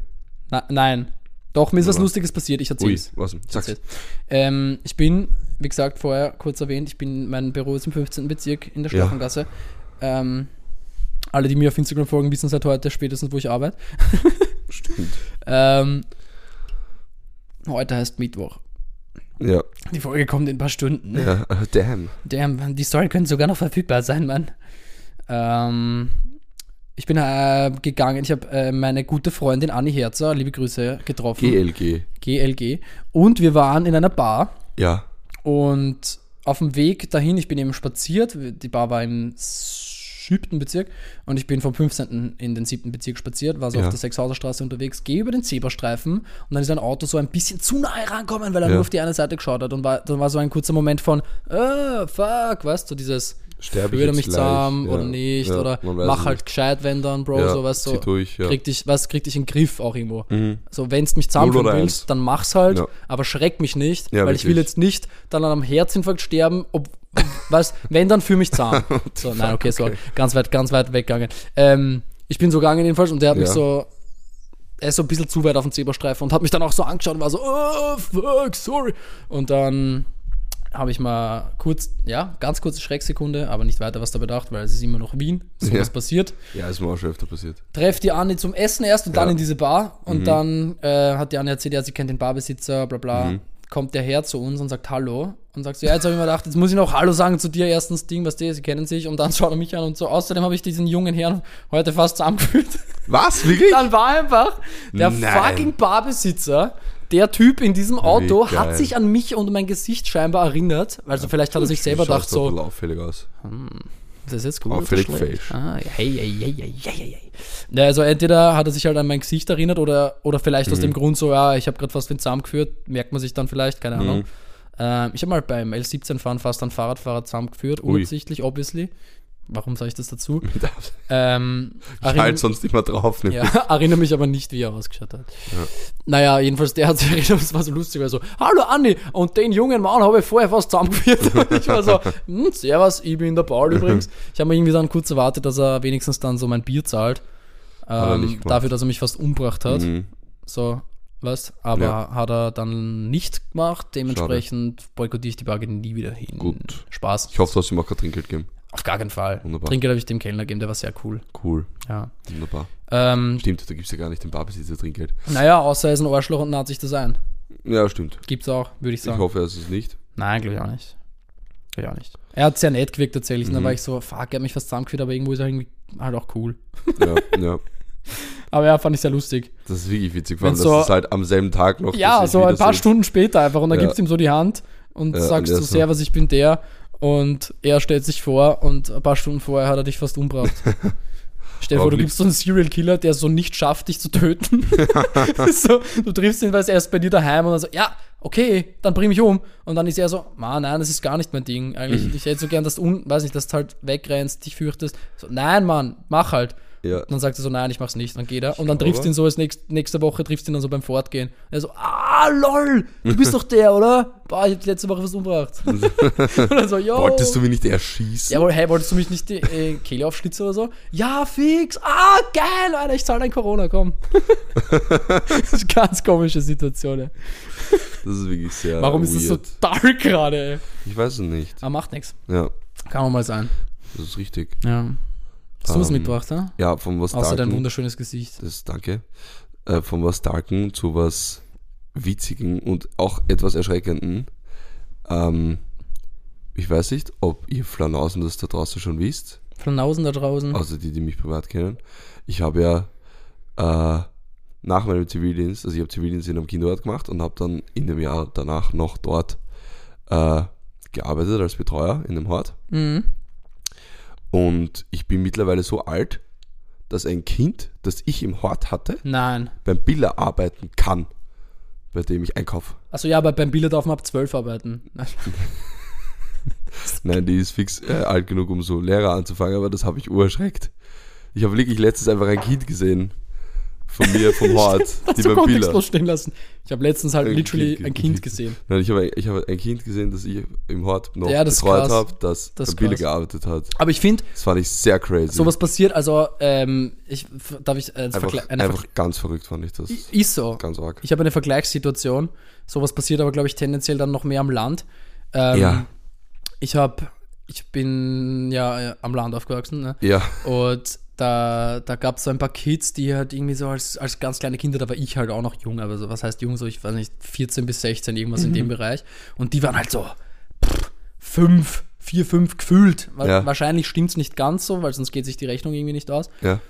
Na, nein. Doch, mir ist was Lustiges passiert, ich Ui, erzähl's. was? Ich Sag's. Ähm, ich bin, wie gesagt, vorher kurz erwähnt, ich bin, mein Büro ist im 15. Bezirk in der Ja. Staffelgasse. Ähm, alle, die mir auf Instagram folgen, wissen seit heute spätestens, wo ich arbeite. Stimmt. Ähm, heute heißt Mittwoch. Ja, Die Folge kommt in ein paar Stunden. ja, damn. Damn, die Story könnte sogar noch verfügbar sein, Mann. Ähm, ich bin äh, gegangen, ich habe äh, meine gute Freundin Anni Herzer, liebe Grüße, getroffen. GLG. GLG. Und wir waren in einer Bar Ja, und auf dem Weg dahin, ich bin eben spaziert, die Bar war im siebten Bezirk und ich bin vom 15. in den siebten Bezirk spaziert, war so Ja. auf der Sechshauserstraße unterwegs, gehe über den Zebrastreifen und dann ist ein Auto so ein bisschen zu nahe rankommen, weil er Ja. nur auf die eine Seite geschaut hat und war, dann war so ein kurzer Moment von, äh, fuck, weißt du, dieses sterbe ich jetzt mich zusammen Ja, oder nicht ja, oder mach es halt nicht. gescheit, wenn dann, Bro, Ja, so. zieh durch, ja. Krieg dich, was krieg dich in den Griff auch irgendwo. Mhm. So, wenn du mich zusammenführen willst, eins. dann mach's halt, aber schreck mich nicht, weil ich will wirklich. jetzt nicht dann an einem Herzinfarkt sterben, ob, was, wenn dann für mich zusammen. so, nein, okay, so, okay. ganz weit, ganz weit weggegangen. Ähm, ich bin so gegangen jedenfalls und der hat mich so, er ist so ein bisschen zu weit auf dem Zebrastreifen und hat mich dann auch so angeschaut und war so, oh, fuck, sorry. Und dann habe ich mal kurz, ja, ganz kurze Schrecksekunde, aber nicht weiter was da bedacht, weil es ist immer noch Wien, so Ja. was passiert. Ja, ist mir auch schon öfter passiert. Treff die Anni zum Essen erst und dann Ja. in diese Bar. Mhm. Und dann äh, hat die Anni erzählt, ja, sie kennt den Barbesitzer, bla bla. Mhm. Kommt der her zu uns und sagt Hallo. Und sagt so, ja, jetzt habe ich mir gedacht, jetzt muss ich noch Hallo sagen zu dir, erstens Ding, was die, sie kennen sich. Und dann schaut er mich an und so. Außerdem habe ich diesen jungen Herrn heute fast zusammengeführt. Was? Wirklich? Dann war einfach der Nein. fucking Barbesitzer, der Typ in diesem Auto, hat sich an mich und mein Gesicht scheinbar erinnert. Also vielleicht hat er sich selber gedacht so, auffällig aus. das ist jetzt gut. Auffällig falsch. Ah, ja, hey, hey, hey, hey, hey, hey. Ja, also entweder hat er sich halt an mein Gesicht erinnert oder, oder vielleicht aus Mhm. dem Grund so, ja, ich habe gerade fast den zusammengeführt, merkt man sich dann vielleicht, keine Ahnung. Mhm. Ähm, ich habe mal beim L17-Fahren fast einen Fahrradfahrer zusammengeführt, unabsichtlich, obviously. Warum sage ich das dazu? Ähm, Ich halt sonst immer drauf. Ne? ja, erinnere mich aber nicht, wie er ausgeschaut hat. Naja, jedenfalls, der hat sich erinnert, es war so lustig, weil so, hallo Anni, und den jungen Mann habe ich vorher fast zusammengeführt. Und ich war so, hm, servus, ich bin der Paul übrigens. Ich habe mir irgendwie dann kurz erwartet, dass er wenigstens dann so mein Bier zahlt. nicht Ähm, dafür, dass er mich fast umgebracht hat. Mhm. So, was? Aber Ja. hat er dann nicht gemacht. Dementsprechend boykottiere ich die Barge nie wieder hin. Gut. Spaß. Ich hoffe, du hast ihm auch kein Trinkgeld gegeben. Auf gar keinen Fall. Wunderbar. Trinkgeld habe ich dem Kellner gegeben, der war sehr cool. Cool. Ja. Wunderbar. Ähm, Stimmt, da gibt es ja gar nicht den Barbesitzer Trinkgeld. naja, außer er ist ein Arschloch und naht sich das ein. Ja, stimmt. Gibt's auch, würde ich Ich sagen. hoffe, er ist es nicht. Nein, glaube ich auch nicht. Glaube ich auch nicht. Er hat sehr nett gewirkt tatsächlich. Und dann Mhm. war ich so, fuck, er hat mich fast zusammengeführt, aber irgendwo ist er irgendwie halt auch cool. Ja, ja. Aber ja, fand ich sehr lustig. Das ist wirklich witzig. Vor allem, dass so- es halt am selben Tag noch. Ja, so ein paar wiederseht. Stunden später einfach. Und dann Ja. gibst du ihm so die Hand und Ja, sagst so er so- sehr, was ich bin der. Und er stellt sich vor und ein paar Stunden vorher hat er dich fast umgebracht. Stell dir vor, du gibst so einen Serial Killer, der so nicht schafft, dich zu töten. so, du triffst ihn, weil er ist bei dir daheim und dann so, ja, okay, dann bring mich um. Und dann ist er so, man, nein, das ist gar nicht mein Ding. Eigentlich, Mhm. ich hätte so gern, dass du, un, weiß nicht, dass du halt wegrennst, dich fürchtest. So, nein, Mann, mach halt. Ja. Und dann sagt er so, nein, ich mach's nicht. Dann geht er. Und dann du ihn so als nächst, nächste Woche, triffst du ihn dann so beim Fortgehen. Und er so, ah, lol, du bist doch der, oder? Boah, ich hab dich letzte Woche was umgebracht. und dann so, yo. Wolltest du mich nicht erschießen? Jawohl, hey, wolltest du mich nicht die äh, Kehle aufschlitzen oder so? Ja, fix. Ah, geil, Alter, ich zahle dein Corona, komm. das ist eine ganz komische Situation, ey. Das ist wirklich sehr. Warum ist das so weird. dark gerade, ey? Ich weiß es nicht. Aber macht nichts. Ja, Kann auch mal sein. das ist richtig. Ja. Hast du was Ähm, mitgebracht, ja? Ja, von was Außer dein Darken. wunderschönes Gesicht. Das danke. Äh, von was Darken zu was Witzigen und auch etwas Erschreckenden. Ähm, ich weiß nicht, ob ihr Flanausen das da draußen schon wisst. Flanausen da draußen. außer die, die mich privat kennen. Ich habe ja äh, nach meinem Zivildienst, also ich habe Zivildienst in einem Kinderort gemacht und habe dann in dem Jahr danach noch dort äh, gearbeitet als Betreuer in dem Hort. Mhm. Und ich bin mittlerweile so alt, dass ein Kind, das ich im Hort hatte, Nein. beim Biller arbeiten kann, bei dem ich einkaufe. Also ja, aber beim Biller darf man ab 12 arbeiten. Nein, die ist fix äh, alt genug, um so Lehrer anzufangen, aber das habe ich urerschreckt. Ich habe wirklich letztens einfach ein Kind gesehen von mir, vom Hort, die so kontextlos stehen lassen. Ich habe letztens halt Ein literally Kind- ein Kind gesehen. Nein, ich habe ich habe ein Kind gesehen, das ich im Hort noch Ja, betreut habe, das, Das krass. gearbeitet hat. Aber ich finde, Das fand ich sehr crazy. sowas passiert, also ähm, ich darf ich äh, einfach, einfach ganz verrückt fand ich das. Ist so. ganz arg. Ich habe eine Vergleichssituation. Sowas passiert aber, glaube ich, tendenziell dann noch mehr am Land. Ähm, Ja. Ich habe, ich bin ja äh, am Land aufgewachsen, ne? Ja, Und da, da gab es so ein paar Kids, die halt irgendwie so als, als ganz kleine Kinder, da war ich halt auch noch jung, aber so, was heißt jung, so ich weiß nicht, 14 bis 16, irgendwas in dem Bereich. Und die waren halt so pff, fünf, vier, fünf gefühlt. Ja. Wahrscheinlich stimmt es nicht ganz so, weil sonst geht sich die Rechnung irgendwie nicht aus. ja.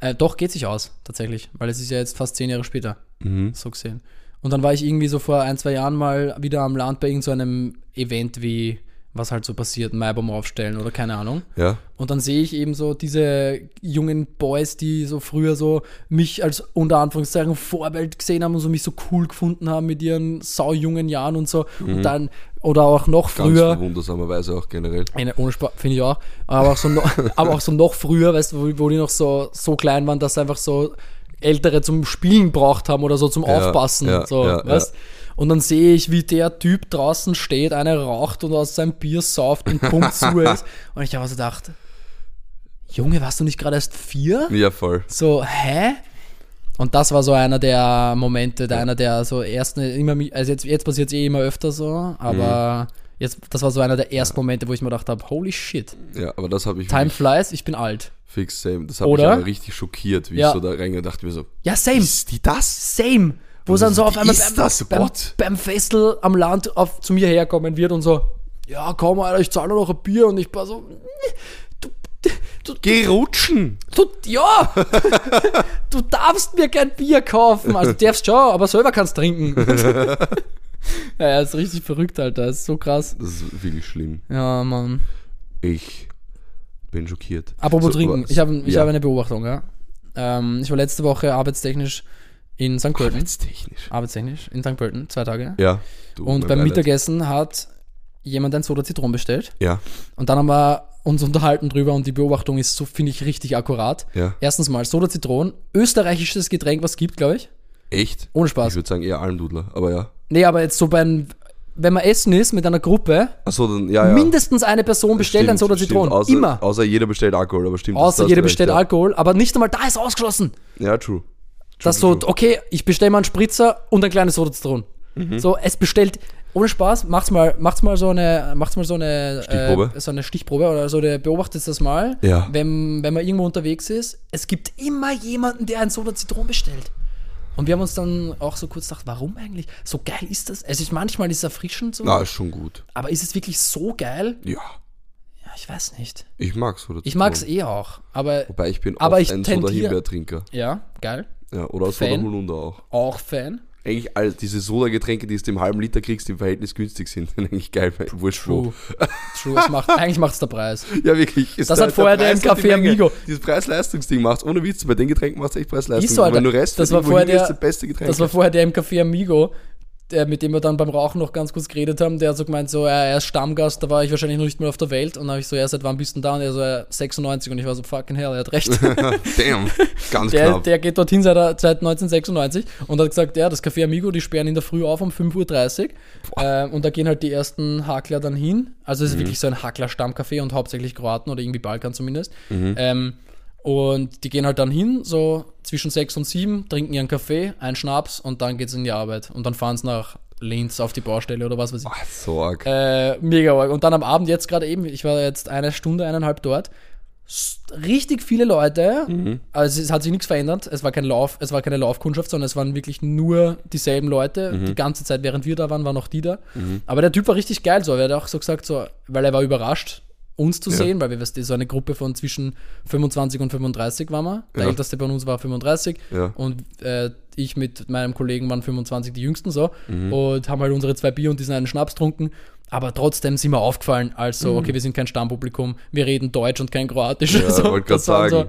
Äh, doch, geht sich aus, tatsächlich, weil es ist ja jetzt fast zehn Jahre später, Mhm. so gesehen. Und dann war ich irgendwie so vor ein, zwei Jahren mal wieder am Land bei irgendeinem Event wie, was halt so passiert, Maibaum aufstellen oder keine Ahnung. Ja, Und dann sehe ich eben so diese jungen Boys, die so früher so mich als unter Anführungszeichen Vorbild gesehen haben und so mich so cool gefunden haben mit ihren saujungen Jahren und so. Und dann, oder auch noch Mhm. ganz früher, wundersamerweise auch generell. eine, ohne Spaß, finde ich auch, aber auch so, noch, aber auch so noch früher, weißt du, wo, wo die noch so, so klein waren, dass einfach so Ältere zum Spielen braucht haben oder so zum Ja, Aufpassen. ja, so, ja, weißt? Und dann sehe ich, wie der Typ draußen steht, eine raucht und aus seinem Bier sauft und pumpt zu ist. Und ich habe so gedacht, Junge, warst du nicht gerade erst vier? Ja, voll. So, hä? Und das war so einer der Momente, der einer der so ersten, immer, also jetzt, jetzt passiert es eh immer öfter so, aber Mhm. jetzt, das war so einer der ersten Momente, wo ich mir gedacht habe, holy shit, Ja, aber das habe ich time flies, ich bin alt. fix same. Das hat Oder? mich aber richtig schockiert, wie Ja. ich so da dachte mir so, Ja, same, ist die das? same. Wo Also, dann so auf einmal beim, das? beim, Gott. beim Festel am Land auf, zu mir herkommen wird und so, ja, komm, Alter, ich zahle noch ein Bier und ich war so, du, du, Geh rutschen! Du, ja, du darfst mir kein Bier kaufen. Also du darfst schon, aber selber kannst trinken. ja, ja, ist richtig verrückt, Alter. Das ist so krass. Das ist wirklich schlimm. Ja, Mann. Ich bin schockiert. Apropos So, trinken. Ich habe ich ja. habe eine Beobachtung, ja. Ähm, ich war letzte Woche arbeitstechnisch in St. Pölten. Arbeitstechnisch. Arbeitstechnisch in St. Pölten, zwei Tage. Ja. Du, Und beim Beileid. Mittagessen hat jemand ein Soda Zitron bestellt. Ja, Und dann haben wir uns unterhalten drüber und die Beobachtung ist so, finde ich, richtig akkurat. ja. Erstens mal Soda Zitron, österreichisches Getränk, was gibt, glaube ich. Echt? Ohne Ich Spaß. würde sagen eher Almdudler, aber ja. Nee, aber jetzt so beim, wenn man essen ist mit einer Gruppe, Achso, dann, ja, ja. mindestens eine Person bestellt ein Stimmt, Soda stimmt. Zitron. Außer, Immer. Außer jeder bestellt Alkohol, aber stimmt. Außer jeder recht, bestellt ja. Alkohol, aber nicht einmal da ist ausgeschlossen. Ja, true. Dass so, okay, ich bestelle mal einen Spritzer und ein kleines Soda Zitron. Mhm. So, es bestellt, ohne Spaß, macht's mal, macht's mal so eine, macht's mal so eine Stichprobe? Äh, so eine Stichprobe oder so, der beobachtet das mal, Ja. wenn, wenn man irgendwo unterwegs ist. Es gibt immer jemanden, der ein Soda Zitron bestellt. Und wir haben uns dann auch so kurz gedacht, warum eigentlich? So geil ist das? Es ist manchmal ist es erfrischend so, Na, ist schon gut. aber ist es wirklich so geil? Ja. Ja, ich weiß nicht. Ich mag's, oder? Ich mag's eh auch, aber Wobei ich bin Aber oft ich ein tendiere- Soda-Himbeer-Trinker. ja, geil. Ja, oder Fan. Soda-Holunder auch. Auch Fan. Eigentlich all diese Soda-Getränke, die du im halben Liter kriegst, die im Verhältnis günstig sind, sind eigentlich geil bei Wurscht True. True. Es macht, eigentlich macht's der Preis. Ja, wirklich. Das hat vorher der Café Menge. Amigo. Dieses Preis-Leistungsding macht's. Ohne Witz, bei den Getränken macht's echt Preis-Leistung. Ist so. Wenn du Rest Das war vorher der- das beste Getränk. Das war vorher der Café Amigo, der, mit dem wir dann beim Rauchen noch ganz kurz geredet haben. Der hat so gemeint, so, er er ist Stammgast, da war ich wahrscheinlich noch nicht mehr auf der Welt. Und dann habe ich so, ja, seit wann bist du denn da? Und er so, ja, 96. Und ich war so, fucking hell, er hat recht. Damn, ganz Der, knapp. der geht dorthin seit, seit 1996 und hat gesagt, ja, das Café Amigo, die sperren in der Früh auf um 5.30 Uhr. Äh, und da gehen halt die ersten Hakler dann hin. Also es ist wirklich so ein Hakler-Stammcafé und hauptsächlich Kroaten oder irgendwie Balkan zumindest. Ähm, und die gehen halt dann hin, so zwischen 6 und 7, trinken ihren Kaffee, einen Schnaps und dann geht's in die Arbeit. Und dann fahren sie nach Linz auf die Baustelle oder was weiß ich. Ach, so arg. Äh, mega arg. Und dann am Abend jetzt gerade eben, ich war jetzt eine Stunde, eineinhalb dort. Richtig viele Leute, also es hat sich nichts verändert. Es war kein Lauf, es war keine Laufkundschaft, sondern es waren wirklich nur dieselben Leute. Die ganze Zeit, während wir da waren, waren noch die da. Aber der Typ war richtig geil so. Er hat auch so gesagt, so, weil er war überrascht, uns zu Ja. sehen, weil wir weißt, so eine Gruppe von zwischen 25 und 35 waren wir. Der Ja. älteste bei uns war 35 Ja. und äh, ich mit meinem Kollegen waren 25, die jüngsten so Mhm. und haben halt unsere zwei Bier und diesen einen Schnaps trunken. Aber trotzdem sind wir aufgefallen, also okay, wir sind kein Stammpublikum, wir reden Deutsch und kein Kroatisch. Mhm. Ja, so, wollte war sagen. So.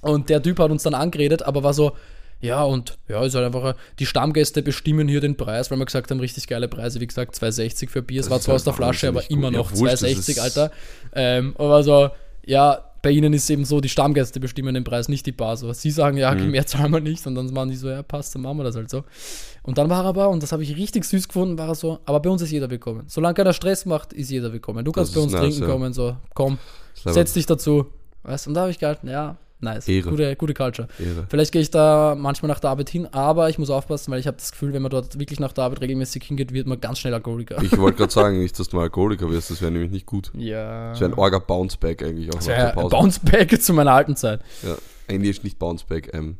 Und der Typ hat uns dann angeredet, aber war so, ja, und ja, ist halt einfach, die Stammgäste bestimmen hier den Preis, weil wir gesagt haben, richtig geile Preise, wie gesagt, 2,60 für Bier. Es war zwar aus der Flasche, aber immer noch Ja, wurscht, das 2,60, ist- Alter. Ähm, aber so, ja, bei ihnen ist eben so, die Stammgäste bestimmen den Preis, nicht die Bar. So. Sie sagen, ja, mehr zahlen wir nicht. Und dann waren die so, ja, passt, dann machen wir das halt so. Und dann war er aber, und das habe ich richtig süß gefunden, war er so, aber bei uns ist jeder willkommen. Solange keiner Stress macht, ist jeder willkommen. Du kannst bei uns nice, trinken ja. kommen, so, komm, setz dich dazu. Weißt du, und da habe ich gehalten, ja, nice. Ehre. Gute, gute Culture. Ehre. Vielleicht gehe ich da manchmal nach der Arbeit hin, aber ich muss aufpassen, weil ich habe das Gefühl, wenn man dort wirklich nach der Arbeit regelmäßig hingeht, wird man ganz schnell Alkoholiker. Ich wollte gerade sagen, nicht, dass du mal Alkoholiker wirst, das wäre nämlich nicht gut. ja. Das wäre ein Orga Bounceback eigentlich auch Das wäre der Pause. Bounce Back zu meiner alten Zeit. Ja, eigentlich nicht Bounceback, ähm,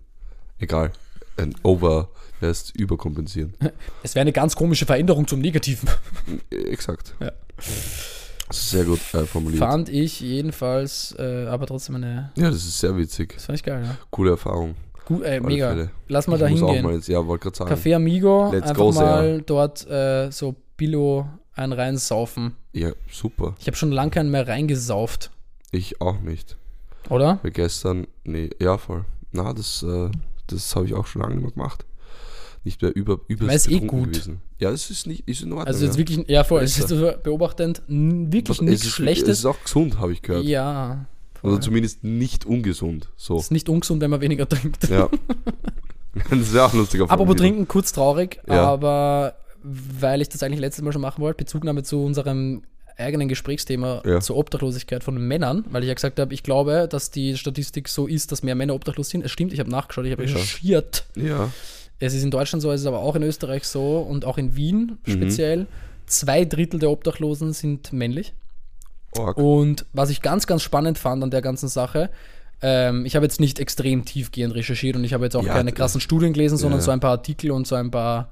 egal. Ein Over, heißt überkompensieren. Es wäre eine ganz komische Veränderung zum Negativen. Exakt. Ja. Sehr gut äh, formuliert. Fand ich jedenfalls, äh, aber trotzdem eine. Ja, das ist sehr witzig. Das fand ich geil, ja. Coole Erfahrung. Gut, alle mega. Fälle. Lass mal ich da hingehen. mal jetzt, ja, wollte gerade sagen. Café Amigo, Let's einfach go, mal dort äh, so Billo einen reinsaufen. Ja, super. Ich habe schon lange keinen mehr reingesauft, Ich auch nicht. oder? Weil gestern, nee, ja, voll. Na, das, äh, das habe ich auch schon lange gemacht. Nicht mehr über, über Aber ist eh gut. gewesen. Ja, das ist nicht, ist in Ordnung. Also jetzt ja. wirklich, ja voll, es ist beobachtend, wirklich Was- nichts es ist, Es Schlechtes. ist auch gesund, habe ich gehört. Ja. voll. Oder zumindest nicht ungesund. So. ist nicht ungesund, wenn man weniger trinkt. Ja. das ist ja auch ein lustiger Apropos trinken, kurz traurig, Ja. aber weil ich das eigentlich letztes Mal schon machen wollte, Bezugnahme zu unserem eigenen Gesprächsthema Ja. zur Obdachlosigkeit von Männern, weil ich ja gesagt habe, ich glaube, dass die Statistik so ist, dass mehr Männer obdachlos sind. Es stimmt, ich habe nachgeschaut, ich habe recherchiert. Ja. Es ist in Deutschland so, es ist aber auch in Österreich so und auch in Wien Mhm. speziell. Zwei Drittel der Obdachlosen sind männlich. Org. Und was ich ganz, ganz spannend fand an der ganzen Sache, ähm, ich habe jetzt nicht extrem tiefgehend recherchiert und ich habe jetzt auch Ja, keine krassen Studien gelesen, sondern ja. so ein paar Artikel und so ein paar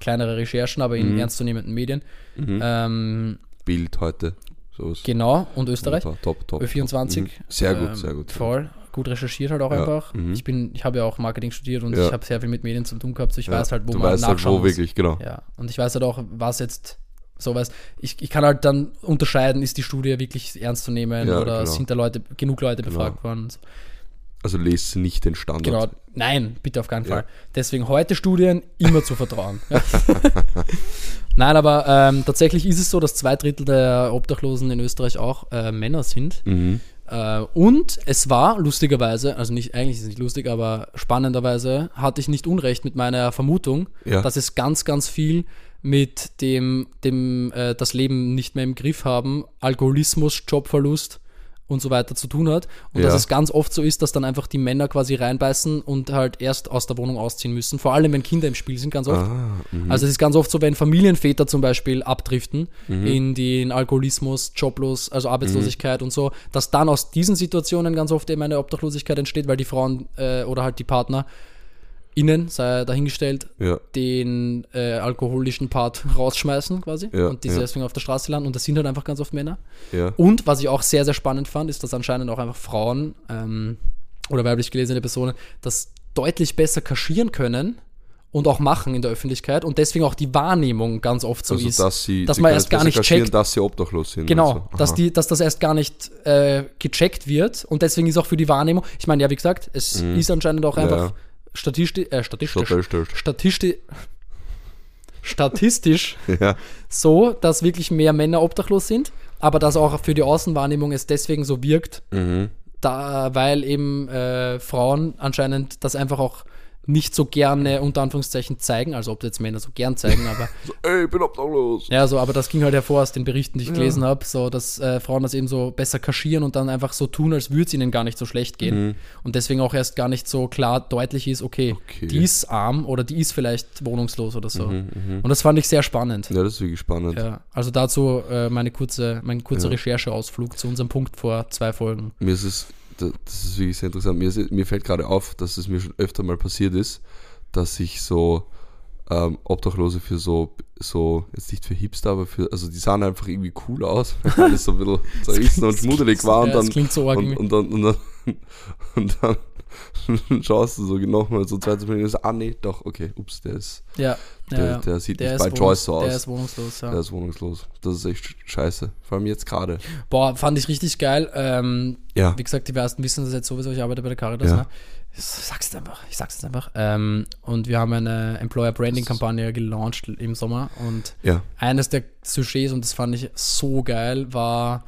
kleinere Recherchen, aber in Mhm. ernstzunehmenden Medien. Ähm, Bild heute. Sowas. genau, und Österreich. Top, top. Ö24. Mhm. Sehr gut, Ähm, sehr gut. Voll. Gut recherchiert halt auch Ja, einfach. mhm. Ich bin, ich habe ja auch Marketing studiert und Ja. ich habe sehr viel mit Medien zu tun gehabt. So ich Ja, weiß halt, wo du man weißt halt, nachschauen wo muss. wirklich, genau. Ja, und ich weiß halt auch, was jetzt sowas. Ich, ich kann halt dann unterscheiden, ist die Studie wirklich ernst zu nehmen oder genau. sind da Leute, genug Leute Genau. befragt worden. und So. Also lest nicht den Standard. Genau, nein, bitte auf keinen. Fall. Deswegen heute Studien immer zu vertrauen. Nein, aber ähm, tatsächlich ist es so, dass zwei Drittel der Obdachlosen in Österreich auch äh, Männer sind. Mhm. Äh, und es war lustigerweise, also nicht eigentlich ist es nicht lustig, aber spannenderweise hatte ich nicht Unrecht mit meiner Vermutung, Ja. dass es ganz, ganz viel mit dem, dem äh, das Leben nicht mehr im Griff haben, Alkoholismus, Jobverlust und so weiter zu tun hat. Und Ja. dass es ganz oft so ist, dass dann einfach die Männer quasi reinbeißen und halt erst aus der Wohnung ausziehen müssen. Vor allem, wenn Kinder im Spiel sind, ganz oft. Ah, mhm. Also es ist ganz oft so, wenn Familienväter zum Beispiel abdriften in den Alkoholismus, Joblos, also Arbeitslosigkeit und so, dass dann aus diesen Situationen ganz oft eben eine Obdachlosigkeit entsteht, weil die Frauen äh, oder halt die Partner innen, sei dahingestellt, ja. den äh, alkoholischen Part rausschmeißen quasi Ja, und diese ja. deswegen auf der Straße landen und das sind halt einfach ganz oft Männer. Und was ich auch sehr, sehr spannend fand, ist, dass anscheinend auch einfach Frauen ähm, oder weiblich gelesene Personen das deutlich besser kaschieren können und auch machen in der Öffentlichkeit und deswegen auch die Wahrnehmung ganz oft so also, ist. dass sie, dass man erst gar nicht checkt. dass sie obdachlos sind. Genau, also. dass, die, dass das erst gar nicht äh, gecheckt wird und deswegen ist auch für die Wahrnehmung, ich meine, ja, wie gesagt, es ist anscheinend auch einfach Mhm. Statistisch, äh, statistisch, Statistisch. statistisch, statistisch Ja. so, dass wirklich mehr Männer obdachlos sind, aber dass auch für die Außenwahrnehmung es deswegen so wirkt, Mhm. da, weil eben äh, Frauen anscheinend das einfach auch nicht so gerne unter Anführungszeichen zeigen, also ob jetzt Männer so gern zeigen, aber So, ey, bin obdachlos. ja, so, aber das ging halt hervor aus den Berichten, die ich gelesen habe, so dass äh, Frauen das eben so besser kaschieren und dann einfach so tun, als würde es ihnen gar nicht so schlecht gehen. Und deswegen auch erst gar nicht so klar deutlich ist, okay, Okay. die ist arm oder die ist vielleicht wohnungslos oder so. Und das fand ich sehr spannend. Ja, das ist wirklich spannend. Ja, also dazu äh, meine kurze, mein kurzer Rechercheausflug zu unserem Punkt vor zwei Folgen. Mir ist es, das ist wirklich sehr interessant. Mir, mir fällt gerade auf, dass es mir schon öfter mal passiert ist, dass ich so ähm, Obdachlose für so, so, jetzt nicht für Hipster, aber für, also die sahen einfach irgendwie cool aus, weil alles so ein bisschen zerrissen und schmuddelig war und dann, klingt so arg und, und dann, und dann, und dann schaust du so nochmal so zwei Minuten und so, ah nee, doch, okay, ups, der ist, Ja, der, ja, der sieht Der nicht bei Choice so Der aus. ist wohnungslos, ja. Der ist wohnungslos. Das ist echt scheiße. Vor allem jetzt gerade. Boah, fand ich richtig geil. Ähm, Ja. Wie gesagt, die meisten wissen das jetzt sowieso, ich arbeite bei der Caritas. Ja. Ne? Ich sag's einfach, ich sag's einfach. Ähm, und wir haben eine Employer Branding Kampagne gelauncht im Sommer und Ja. eines der Sujets, und das fand ich so geil, war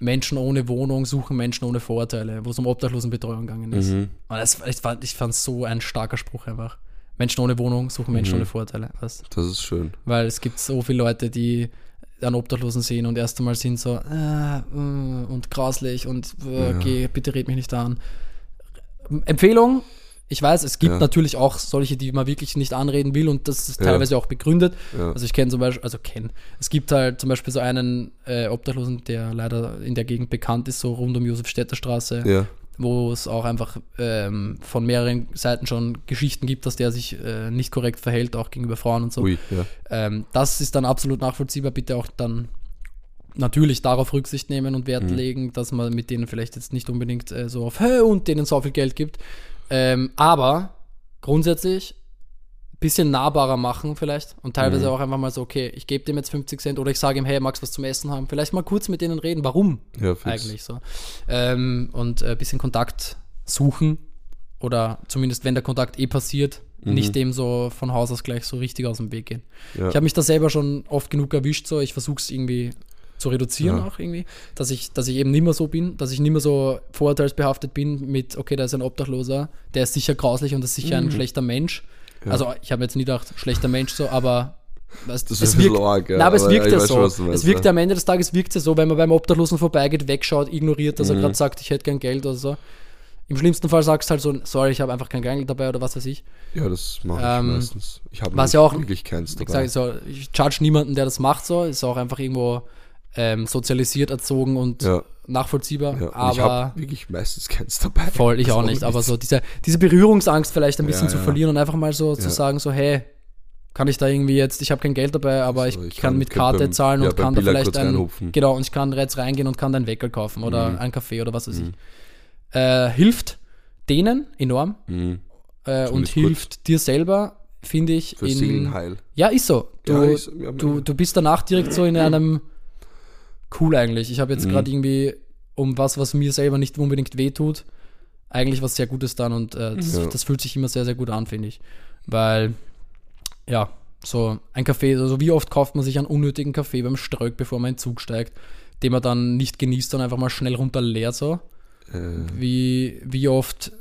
Menschen ohne Wohnung suchen Menschen ohne Vorurteile, wo es um Obdachlosenbetreuung gegangen ist. Mhm. Und das, ich fand ich fand so ein starker Spruch einfach. Menschen ohne Wohnung suchen Menschen Mhm. ohne Vorurteile. Weißt? Das ist schön. Weil es gibt so viele Leute, die einen Obdachlosen sehen und erst einmal sind so äh, äh, und grauslich und äh, Ja. geh, bitte red mich nicht an. Empfehlung, ich weiß, es gibt Ja. natürlich auch solche, die man wirklich nicht anreden will und das ist Ja. teilweise auch begründet. Ja. Also ich kenne zum Beispiel, also kenne, es gibt halt zum Beispiel so einen äh, Obdachlosen, der leider in der Gegend bekannt ist, so rund um Josef-Städter Straße, ja. wo es auch einfach ähm, von mehreren Seiten schon Geschichten gibt, dass der sich äh, nicht korrekt verhält, auch gegenüber Frauen und so. Ui, ja. Ähm, das ist dann absolut nachvollziehbar. Bitte auch dann natürlich darauf Rücksicht nehmen und Wert Mhm. legen, dass man mit denen vielleicht jetzt nicht unbedingt äh, so auf hey, und denen so viel Geld gibt. Ähm, aber grundsätzlich ein bisschen nahbarer machen vielleicht und teilweise Mhm. auch einfach mal so, okay, ich gebe dem jetzt 50 Cent oder ich sage ihm, hey, magst du was zum Essen haben? Vielleicht mal kurz mit denen reden, warum Ja, eigentlich so. Ähm, und ein bisschen Kontakt suchen oder zumindest, wenn der Kontakt eh passiert, Mhm. nicht dem so von Haus aus gleich so richtig aus dem Weg gehen. Ja. Ich habe mich da selber schon oft genug erwischt, so ich versuche es irgendwie zu reduzieren Ja. auch irgendwie, dass ich, dass ich eben nicht mehr so bin, dass ich nicht mehr so vorurteilsbehaftet bin mit, okay, da ist ein Obdachloser, der ist sicher grauslich und ist sicher ein schlechter Mensch. Mhm. Ja. Also ich habe jetzt nie gedacht, schlechter Mensch so, aber weißt, Das ist es wirkt, arg, ja, Nein, aber es wirkt ich ja so. es wirkt ja. am Ende des Tages wirkt ja so, wenn man beim Obdachlosen vorbeigeht, wegschaut, ignoriert, dass er Mhm. gerade sagt, ich hätte gern Geld oder so. Im schlimmsten Fall sagst du halt so, sorry, ich habe einfach kein Geld dabei oder was weiß ich. Ja, das mache ich Ähm, meistens. Ich habe ja auch- wirklich keins Ich dabei. sage so, ich judge niemanden, der das macht so, ist auch einfach irgendwo ähm, sozialisiert, erzogen und Ja. nachvollziehbar. ja, und ich aber habe wirklich meistens keins dabei. voll, ich auch nicht. Aber so diese, diese Berührungsangst vielleicht ein bisschen Ja, zu verlieren und einfach mal so zu sagen, so, hey, kann ich da irgendwie jetzt, ich habe kein Geld dabei, aber ich, ich kann, kann- mit Karte beim- zahlen und kann da vielleicht kurz ein, genau, und ich kann jetzt reingehen und kann dann Weckel kaufen oder Mhm. einen Kaffee oder was weiß Mhm. ich. Äh, hilft denen enorm Mhm. äh, und hilft dir selber, finde ich, Für in, Seelenheil. ja, ist so. Du, Ja, ist- ja, du, du bist danach direkt so in einem cool eigentlich. Ich habe jetzt Mhm. gerade irgendwie um was, was mir selber nicht unbedingt wehtut, eigentlich was sehr Gutes dann und äh, das, Ja. das fühlt sich immer sehr, sehr gut an, finde ich. Weil, ja, so ein Kaffee, also wie oft kauft man sich einen unnötigen Kaffee beim Ströck, bevor man in den Zug steigt, den man dann nicht genießt und einfach mal schnell runter leert so. Äh, Wie, wie oft.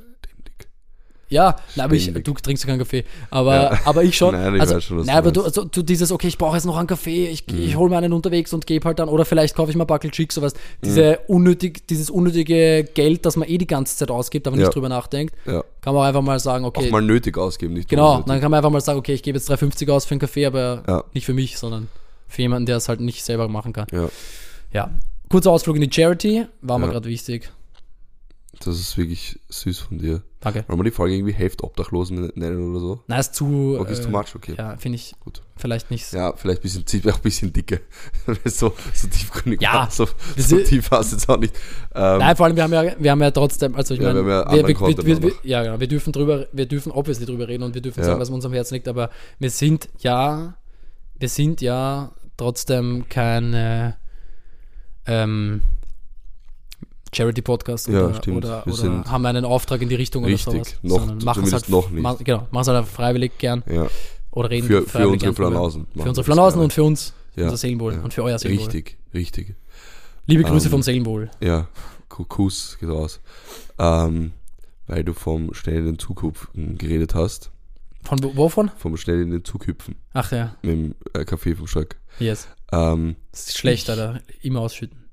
Ja, nein, aber ich, du trinkst ja keinen Kaffee. Aber, Ja. aber ich schon. Nein, ich also, schon, was nein, aber du, also, du dieses, okay, ich brauche jetzt noch einen Kaffee, ich, ich Mhm. hole mir einen unterwegs und gebe halt dann, oder vielleicht kaufe ich mal Buckle Chicks, sowas. Diese unnötig, dieses unnötige Geld, das man eh die ganze Zeit ausgibt, aber nicht Ja. drüber nachdenkt, ja. kann man auch einfach mal sagen, okay, Auch mal nötig ausgeben, nicht genau, unnötig. dann kann man einfach mal sagen, okay, ich gebe jetzt 3,50 aus für einen Kaffee, aber nicht für mich, sondern für jemanden, der es halt nicht selber machen kann. Ja, Ja. Kurzer Ausflug in die Charity, war mir gerade wichtig. das ist wirklich süß von dir. Danke. Wollen wir die Folge irgendwie Hälfte Obdachlosen nennen oder so? Nein, ist zu. Okay, ist äh, too much, okay. Ja, finde ich Gut. vielleicht nicht. Ja, vielleicht ein bisschen, auch ein bisschen dicke. so, so tiefgründig. Ja. war- so, so tief war es jetzt auch nicht. Ähm, Nein, vor allem, wir haben ja, wir haben ja trotzdem, also ich Ja, meine, wir wir, wir, wir, wir, ja, genau, wir dürfen drüber, wir dürfen obviously drüber reden und wir dürfen Ja. sagen, was uns am Herzen liegt, aber wir sind ja, wir sind ja trotzdem keine ähm, Charity-Podcast Ja, oder, stimmt. oder, Wir oder haben einen Auftrag in die Richtung richtig. oder sowas. Noch- sondern machen's zumindest halt, noch nicht. Mach, genau, machen es halt einfach freiwillig gern ja, oder reden für, für unsere. Flanausen. machen Für unsere Flanausen und für uns, Ja, unser Seelenwohl ja. und für euer Seelenwohl. Richtig, richtig. Liebe Grüße Ähm, vom Seelenwohl. Ja, Ku- Kuss geht raus. Ähm, weil du vom schnell in den Zug hüpfen geredet hast. Von wo- wovon? Vom schnell in den Zug hüpfen. Ach ja, Mit dem äh, Kaffee vom Schreck. yes. Ähm, Das ist schlecht, Alter. Immer ausschütten.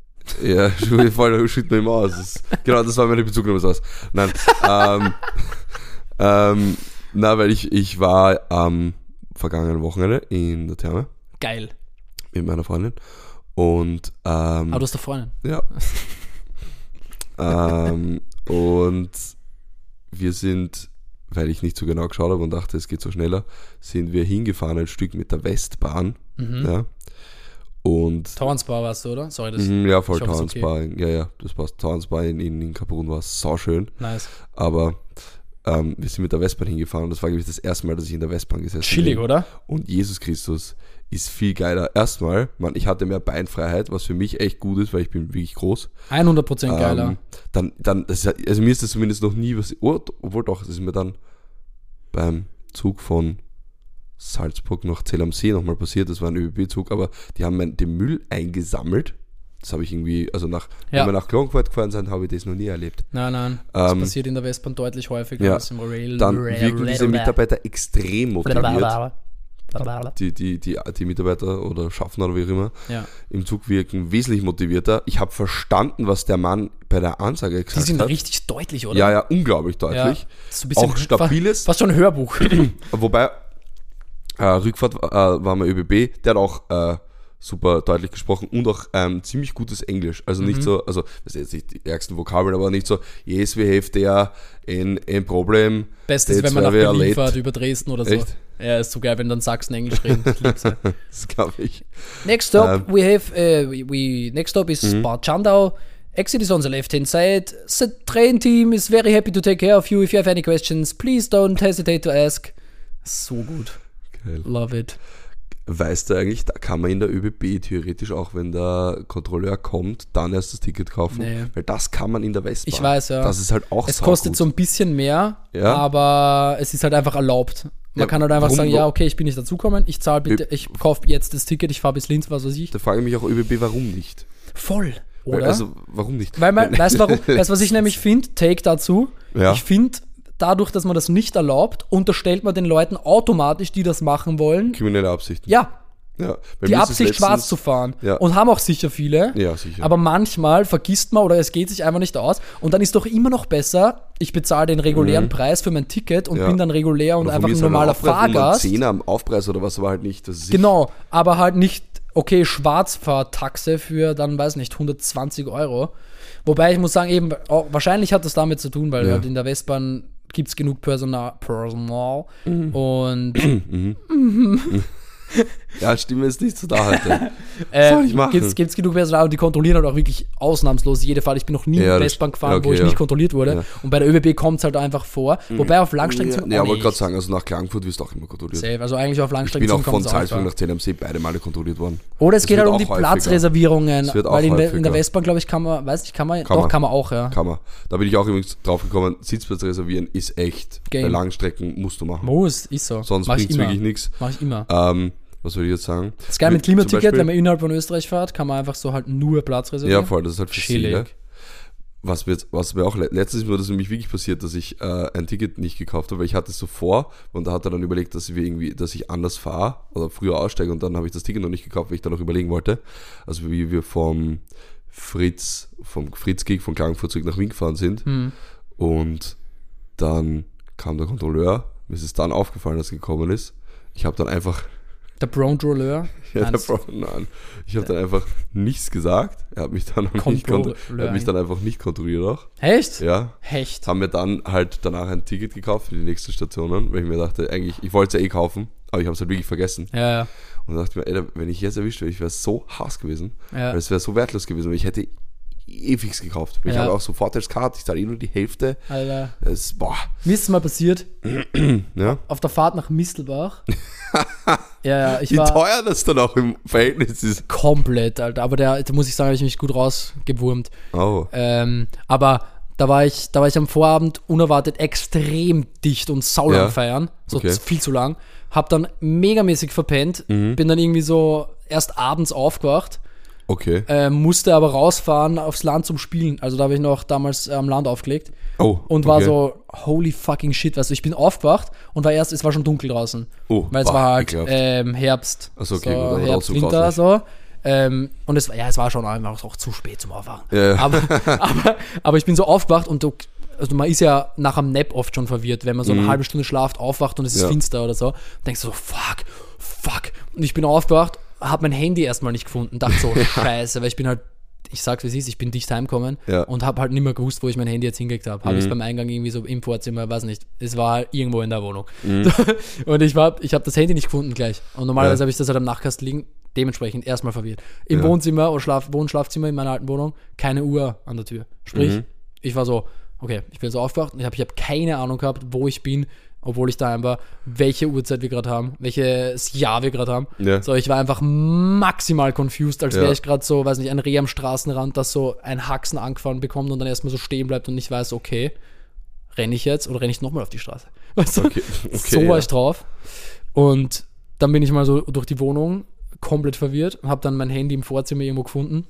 Ja, voll schütt mir immer aus. Das, genau, das war meine Bezugnahme aus. Nein. ähm, ähm, na, weil ich, ich war am vergangenen Wochenende in der Therme Geil. mit meiner Freundin. Und ähm, Aber du hast da Freundin. Ja. ähm, und wir sind, weil ich nicht so genau geschaut habe und dachte, es geht so schneller, sind wir hingefahren ein Stück mit der Westbahn. Mhm. Ja. Und Torrensbar warst du, oder? Sorry, das Mhm, ja, voll es Townsbar. Ja, ja, das passt. Townsbar in, in, in Kaprun war sauschön. nice. Aber ähm, wir sind mit der Westbahn hingefahren und das war, glaube ich, das erste Mal, dass ich in der Westbahn gesessen Chillig, bin. oder? Und Jesus Christus ist viel geiler. Erstmal, man, ich hatte mehr Beinfreiheit, was für mich echt gut ist, weil ich bin wirklich groß. 100% geiler. Ähm, dann, dann, ja- also mir ist das zumindest noch nie was, oh, obwohl doch, das ist mir dann beim Zug von Salzburg nach Zell am See nochmal passiert. Das war ein ÖBB-Zug, aber die haben den Müll eingesammelt. Das habe ich irgendwie, also nach, Ja. wenn wir nach Klagenfurt gefahren sind, habe ich das noch nie erlebt. Nein, nein. Das Ähm, passiert in der Westbahn deutlich häufiger ja. als im Rail. Dann Rail- wirken diese Mitarbeiter extrem motiviert. Die, die, die, die Mitarbeiter oder Schaffner oder wie auch immer Ja. im Zug wirken wesentlich motivierter. Ich habe verstanden, was der Mann bei der Ansage Die gesagt sind hat. richtig deutlich, oder? Ja, ja, unglaublich Ja. deutlich. Das ist so Auch stabiles. Fast, fast schon ein Hörbuch. Wobei, äh, Rückfahrt äh, war mal ÖBB, der hat auch äh, super deutlich gesprochen und auch ähm, ziemlich gutes Englisch. Also Mhm. nicht so, also das ist jetzt nicht die ärgsten Vokabeln, aber nicht so, yes, we have there ein, ein Problem. Bestes, wenn man nach Berlin late. fährt, über Dresden oder so. Echt? Ja, ist so geil, wenn dann Sachsen Englisch reden. Ja. Das glaube ich. Next stop, Ähm. we have, uh, we, we, next stop is Bad Schandau. Exit is on the left-hand side. The train team is very happy to take care of you. If you have any questions, please don't hesitate to ask. So gut. Geil. Love it. Weißt du eigentlich, da kann man in der ÖBB theoretisch auch, wenn der Kontrolleur kommt, dann erst das Ticket kaufen. Nee. Weil das kann man in der Westbahn. Ich weiß, ja. Das ist halt auch Es kostet so ein bisschen mehr, Ja. aber es ist halt einfach erlaubt. Man Ja, kann halt einfach sagen, ja, okay, ich bin nicht dazukommen, ich zahle bitte, ich kaufe jetzt das Ticket, ich fahre bis Linz, was weiß ich. Da frage ich mich auch ÖBB, warum nicht? Voll, Weil, oder? Also, warum nicht? Weil man, weißt du warum? Weißt was ich nämlich finde? Take dazu. Ja. Ich finde, dadurch, dass man das nicht erlaubt, unterstellt man den Leuten automatisch, die das machen wollen, Kriminelle Absichten. ja, Ja, die Absicht, schwarz letztens- zu fahren. Ja. Und haben auch sicher viele. Ja, sicher. Aber manchmal vergisst man oder es geht sich einfach nicht aus. Und dann ist doch immer noch besser, ich bezahle den regulären Preis für mein Ticket und Mhm. Ja. bin dann regulär und einfach ein halt normaler Aufpreis, Fahrgast. 10 am Aufpreis oder was war halt nicht. Genau, aber halt nicht, okay, Schwarzfahrtaxe für dann, weiß nicht, 120 Euro. Wobei ich muss sagen, eben, auch, wahrscheinlich hat das damit zu tun, weil Ja. halt in der Westbahn gibt es genug Personal, Personal Mhm. und Ja, Stimme ist nicht so da heute. äh, soll ich machen? gibt's, gibt's genug Personal und die kontrollieren halt auch wirklich ausnahmslos jede Fahrt. Ich bin noch nie Ja, in das- Westbahn gefahren, okay, wo ich ja. nicht kontrolliert wurde. Ja. Mhm. Und bei der ÖBB kommt es halt einfach vor. Wobei auf Langstrecken ja, auch aber nicht. gerade sagen, also nach Klagenfurt wirst du auch immer kontrolliert. Safe. Also eigentlich auf Ich Langstrecken bin auch von Salzburg nach See beide Male kontrolliert worden. Oder es Das geht halt um die häufiger. Platzreservierungen, Das wird auch weil in, der- in der Westbahn, glaube ich, kann man, weiß nicht, kann man, Kann doch, man. kann man auch, ja. Kann man. Da bin ich auch übrigens drauf gekommen, Sitzplatz reservieren ist echt. Game. Bei Langstrecken musst du machen. Muss, ist so. Sonst ich bringt es wirklich nichts. Mach ich immer. Was soll ich jetzt sagen? Das ist geil mit Zum Klimaticket, Beispiel- wenn man innerhalb von Österreich fährt, kann man einfach so halt nur Platz Ja, reservieren. voll, das ist halt für Chillig. Was mir, jetzt, was mir auch le- letztens ist mir das nämlich wirklich passiert, dass ich äh, ein Ticket nicht gekauft habe, weil ich hatte es so vor und da hat er dann überlegt, dass wir irgendwie, dass ich anders fahre oder früher aussteige und dann habe ich das Ticket noch nicht gekauft, weil ich dann noch überlegen wollte. Also wie wir vom Fritz, vom Fritz-Gig von Klagenfurt zurück nach Wien gefahren sind Hm. und dann kam der Kontrolleur, mir ist es dann aufgefallen, dass er gekommen ist. Ich habe dann einfach Der Brown Rolleur. ja, der Ernst? Bro, nein. Ich habe dann einfach nichts gesagt. Er hat mich dann, nicht, er hat mich dann einfach nicht kontrolliert auch. Echt? Ja. Echt? Haben mir dann halt danach ein Ticket gekauft für die nächsten Stationen, weil ich mir dachte, eigentlich, ich wollte es ja eh kaufen, aber ich habe es halt wirklich vergessen. Ja, ja. Und dachte mir, ey, wenn ich jetzt erwischt wäre, ich wäre so Hass gewesen. Ja. Weil es wäre so wertlos gewesen, weil ich hätte ewig gekauft. Ich Ja. habe auch so Vorteilskarte, ich zahle eh nur die Hälfte. Alter. Das, boah, Mir ist es mal passiert, ja. auf der Fahrt nach Mistelbach. ja, ja, ich Wie war teuer das dann auch im Verhältnis ist. komplett, Alter. Aber der, da muss ich sagen, habe ich mich gut rausgewurmt. Oh. Ähm, aber da war ich, da war ich am Vorabend unerwartet extrem dicht und saulang Ja. feiern. So Okay. viel zu lang. Hab dann megamäßig verpennt. Mhm. Bin dann irgendwie so erst abends aufgewacht. Okay. äh, musste aber rausfahren aufs Land zum Spielen. Also da habe ich noch damals äh, am Land aufgelegt Oh. und war okay. so, holy fucking shit. Weißt du, ich bin aufgewacht und war erst, es war schon dunkel draußen. Oh, weil es boah, war halt ähm, Herbst. Ach so, okay, gut, so, aber Herbst, Winter, so. Ähm, und es war, ja, es war schon einfach auch zu spät zum Aufwachen. Ja. Aber, aber, aber ich bin so aufgewacht und du, also man ist ja nach einem Nap oft schon verwirrt, wenn man so eine halbe Stunde schlaft, aufwacht und es ist. Ja. finster oder so. Denkst du so, fuck, fuck. Und ich bin aufgewacht, habe mein Handy erstmal nicht gefunden, dachte so, scheiße, weil ich bin halt, ich sag's wie es ist, ich bin dicht heimgekommen Ja. Mhm. und habe halt nicht mehr gewusst, wo ich mein Handy jetzt hingelegt habe. Habe ich es beim Eingang irgendwie so im Vorzimmer, weiß nicht. Es war halt irgendwo in der Wohnung. und ich war, ich habe das Handy nicht gefunden gleich. Und normalerweise Mhm. Ja. habe ich das halt am Nachtkasten liegen, dementsprechend erstmal verwirrt. Im Ja. Wohnzimmer oder Schlaf, Wohnschlafzimmer in meiner alten Wohnung, keine Uhr an der Tür. Sprich, Mhm. ich war so, okay, ich bin so aufgewacht und ich habe ich hab keine Ahnung gehabt, wo ich bin, obwohl ich daheim war, welche Uhrzeit wir gerade haben, welches Jahr wir gerade haben. Ja. So, ich war einfach maximal confused, als Ja. wäre ich gerade so, weiß nicht, ein Reh am Straßenrand, das so ein Haxen angefahren bekommt und dann erstmal so stehen bleibt und nicht weiß, okay, renne ich jetzt oder renne ich nochmal auf die Straße? Weißt du? Okay, okay, so war ja. ich drauf. Und dann bin ich mal so durch die Wohnung komplett verwirrt und habe dann mein Handy im Vorzimmer irgendwo gefunden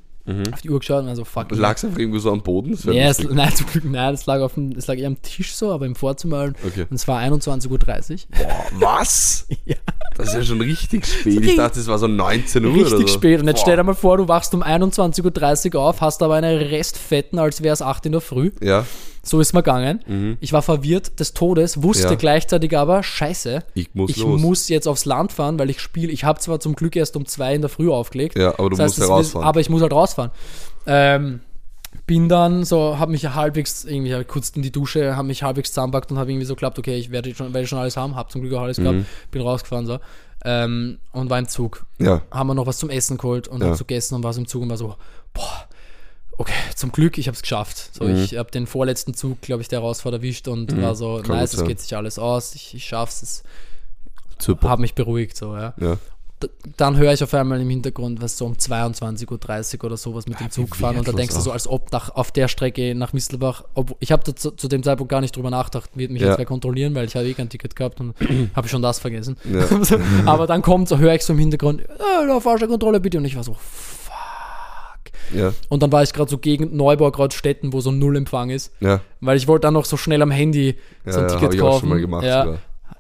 Auf die Uhr geschaut und also fuck. Lag es einfach irgendwo so am Boden? Das Nee, es, nein, zum Glück, nein, es lag, auf dem, es lag eher am Tisch so, aber im Vorzimmer. Okay. Und es war 21.30 Uhr. Boah, was? Ja. Das ist ja schon richtig spät. Ich Richtig- dachte, es war so 19 Uhr oder Richtig so. spät. Und jetzt Boah. stell dir mal vor, du wachst um 21.30 Uhr auf, hast aber eine Restfetten, als wäre es 8 in der Früh. Ja, So ist mir gegangen. Ich war verwirrt des Todes, wusste Ja. gleichzeitig aber, scheiße, ich muss ich muss jetzt aufs Land fahren, weil ich spiele. Ich habe zwar zum Glück erst um 2 in der Früh aufgelegt. ja, aber du Das heißt, musst es- herausfahren. Aber ich muss halt rausfahren. Ähm, bin dann so, habe mich halbwegs irgendwie halt kurz in die Dusche, habe mich halbwegs zusammenpackt und habe irgendwie so geklappt, okay, ich werde schon, werde schon alles haben, habe zum Glück auch alles gehabt, Mhm. bin rausgefahren so ähm, und war im Zug. ja, Haben wir noch was zum Essen geholt und Ja. hab so gegessen und war so im Zug und war so, boah, okay, zum Glück, ich habe es geschafft. So, Mhm. ich habe den vorletzten Zug, glaube ich, der Rausfahrt erwischt und war so, Kann nice, es geht sich alles aus, ich, ich schaff's, es habe mich beruhigt so, ja Ja. dann höre ich auf einmal im Hintergrund, was so um 22.30 Uhr oder sowas mit dem Zug fahren und da denkst du so, als ob nach, auf der Strecke nach Mistelbach, ob, ich habe zu, zu dem Zeitpunkt gar nicht drüber nachgedacht, wird mich Ja. jetzt wer kontrollieren, weil ich habe eh kein Ticket gehabt und habe schon das vergessen. Ja. Aber dann kommt so, höre ich so im Hintergrund, äh, da Fahrscheidkontrolle bitte und ich war so. Ja, Und dann war ich gerade so gegen Neubau, Städten, wo so null Empfang ist, ja, weil ich wollte dann noch so schnell am Handy ja, so ein Ticket ich kaufen. auch schon mal gemacht. ja,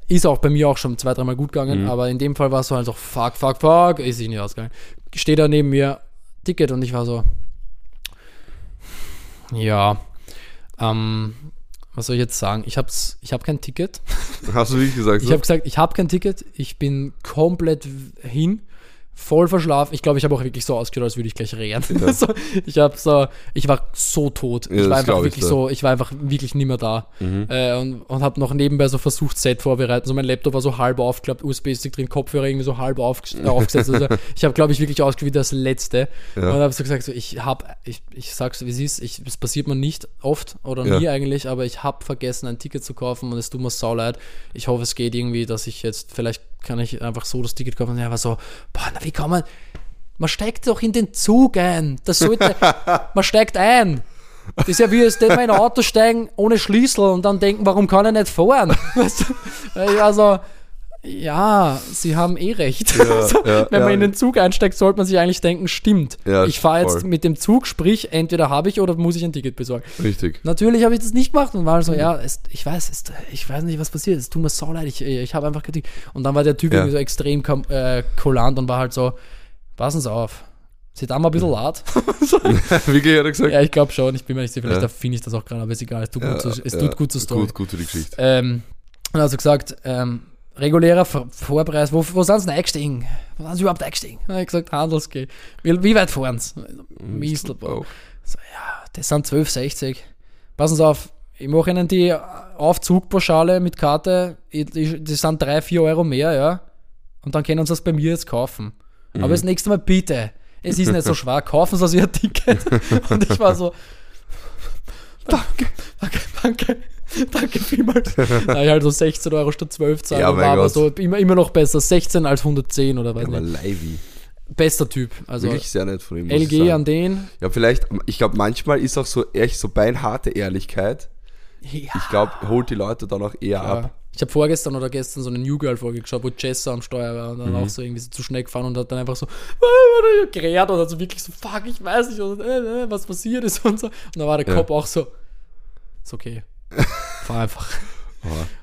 ist auch bei mir auch schon zwei, dreimal gut gegangen, Mhm. aber in dem Fall war es so halt so, fuck, fuck, fuck, ist ich nicht ausgegangen. Steht da neben mir, Ticket und ich war so, ja, ähm, was soll ich jetzt sagen? Ich hab's, ich habe kein Ticket. Hast du wirklich gesagt? Ich so? habe gesagt, ich habe kein Ticket. Ich bin komplett hin, voll verschlafen. Ich glaube, ich habe auch wirklich so ausgeschaut, als würde ich gleich rennen. so, ich habe so, ich war so tot. Ja, ich war einfach ich wirklich dir. so, ich war einfach wirklich nicht mehr da. Äh, und und habe noch nebenbei so versucht, Set vorbereiten. So mein Laptop war so halb aufgeklappt, USB-Stick drin, Kopfhörer irgendwie so halb aufges- äh, aufgesetzt. Also ich habe, glaube ich, wirklich ausgeschaut wie das Letzte. Ja. Und habe so gesagt, so, ich habe, ich, ich sag's, wie es ist, ich, es passiert mir nicht oft oder Ja. nie eigentlich, aber ich habe vergessen, ein Ticket zu kaufen und es tut mir sau leid. Ich hoffe, es geht irgendwie, dass ich jetzt, vielleicht kann ich einfach so das Ticket kaufen. Und er war so, boah, na, wie kann man, man steigt doch in den Zug ein. Das sollte, man steigt ein. Das ist ja wie es in ein Auto steigen ohne Schlüssel und dann denken, warum kann er nicht fahren? Weißt du? Weil ich war so, ja, sie haben eh recht. so, ja, wenn man ja. in den Zug einsteigt, sollte man sich eigentlich denken, stimmt. Ja, ich fahre jetzt mit dem Zug, sprich, entweder habe ich oder muss ich ein Ticket besorgen. Richtig. Natürlich habe ich das nicht gemacht und war Mhm. so, ja, es, ich weiß, es, ich weiß nicht, was passiert. Es tut mir so leid, ich, ich habe einfach kein Ticket. Und dann war der Typ Ja. irgendwie so extrem äh, kulant und war halt so, passen Sie auf. Sie da mal ein bisschen laut. wirklich hat er gesagt? ja, ich glaube schon. Ich bin mir nicht sicher, vielleicht Ja. erfinde ich das auch gerade, aber ist egal. Es tut Ja, gut, zu, es ja, tut gut zur Story. Gut, gut für die Geschichte. Ähm, und also gesagt, ähm, regulärer Vorpreis, wo, wo sind sie denn eingestiegen? Wo sind sie überhaupt eingestiegen? Dann hab ich gesagt, Handelsgeh. Wie, wie weit fahren sie? Mistelbau. Oh. So, ja, das sind 12,60. Passen Sie auf, ich mache Ihnen die Aufzugpauschale mit Karte, ich- die, die sind 3, 4 Euro mehr, ja. Und dann können Sie das bei mir jetzt kaufen. Aber das nächste Mal bitte, es ist nicht so schwer, kaufen Sie sich ein Ticket. Und ich war so, danke, danke, danke. Danke vielmals. Da ich halt so 16 Euro statt 12 zahlen. Ja, und war aber so immer, immer noch besser. 16 als 110 oder was Ja, nicht. Livey. Bester Typ. Also Wirklich sehr nett von ihm. LG an den. Ja, vielleicht, ich glaube, manchmal ist auch so echt so beinharte Ehrlichkeit. Ja. Ich glaube, holt die Leute dann auch eher Ja. ab. Ich habe vorgestern oder gestern so eine New Girl-Folge geschaut, wo Jessa am Steuer war und Mhm. dann auch so irgendwie so zu schnell gefahren und hat dann einfach so gerät oder so wirklich so, fuck, ich weiß nicht, und, äh, äh, was passiert ist und so. Und dann war der Ja. Kopf auch so, ist okay. Fahr einfach.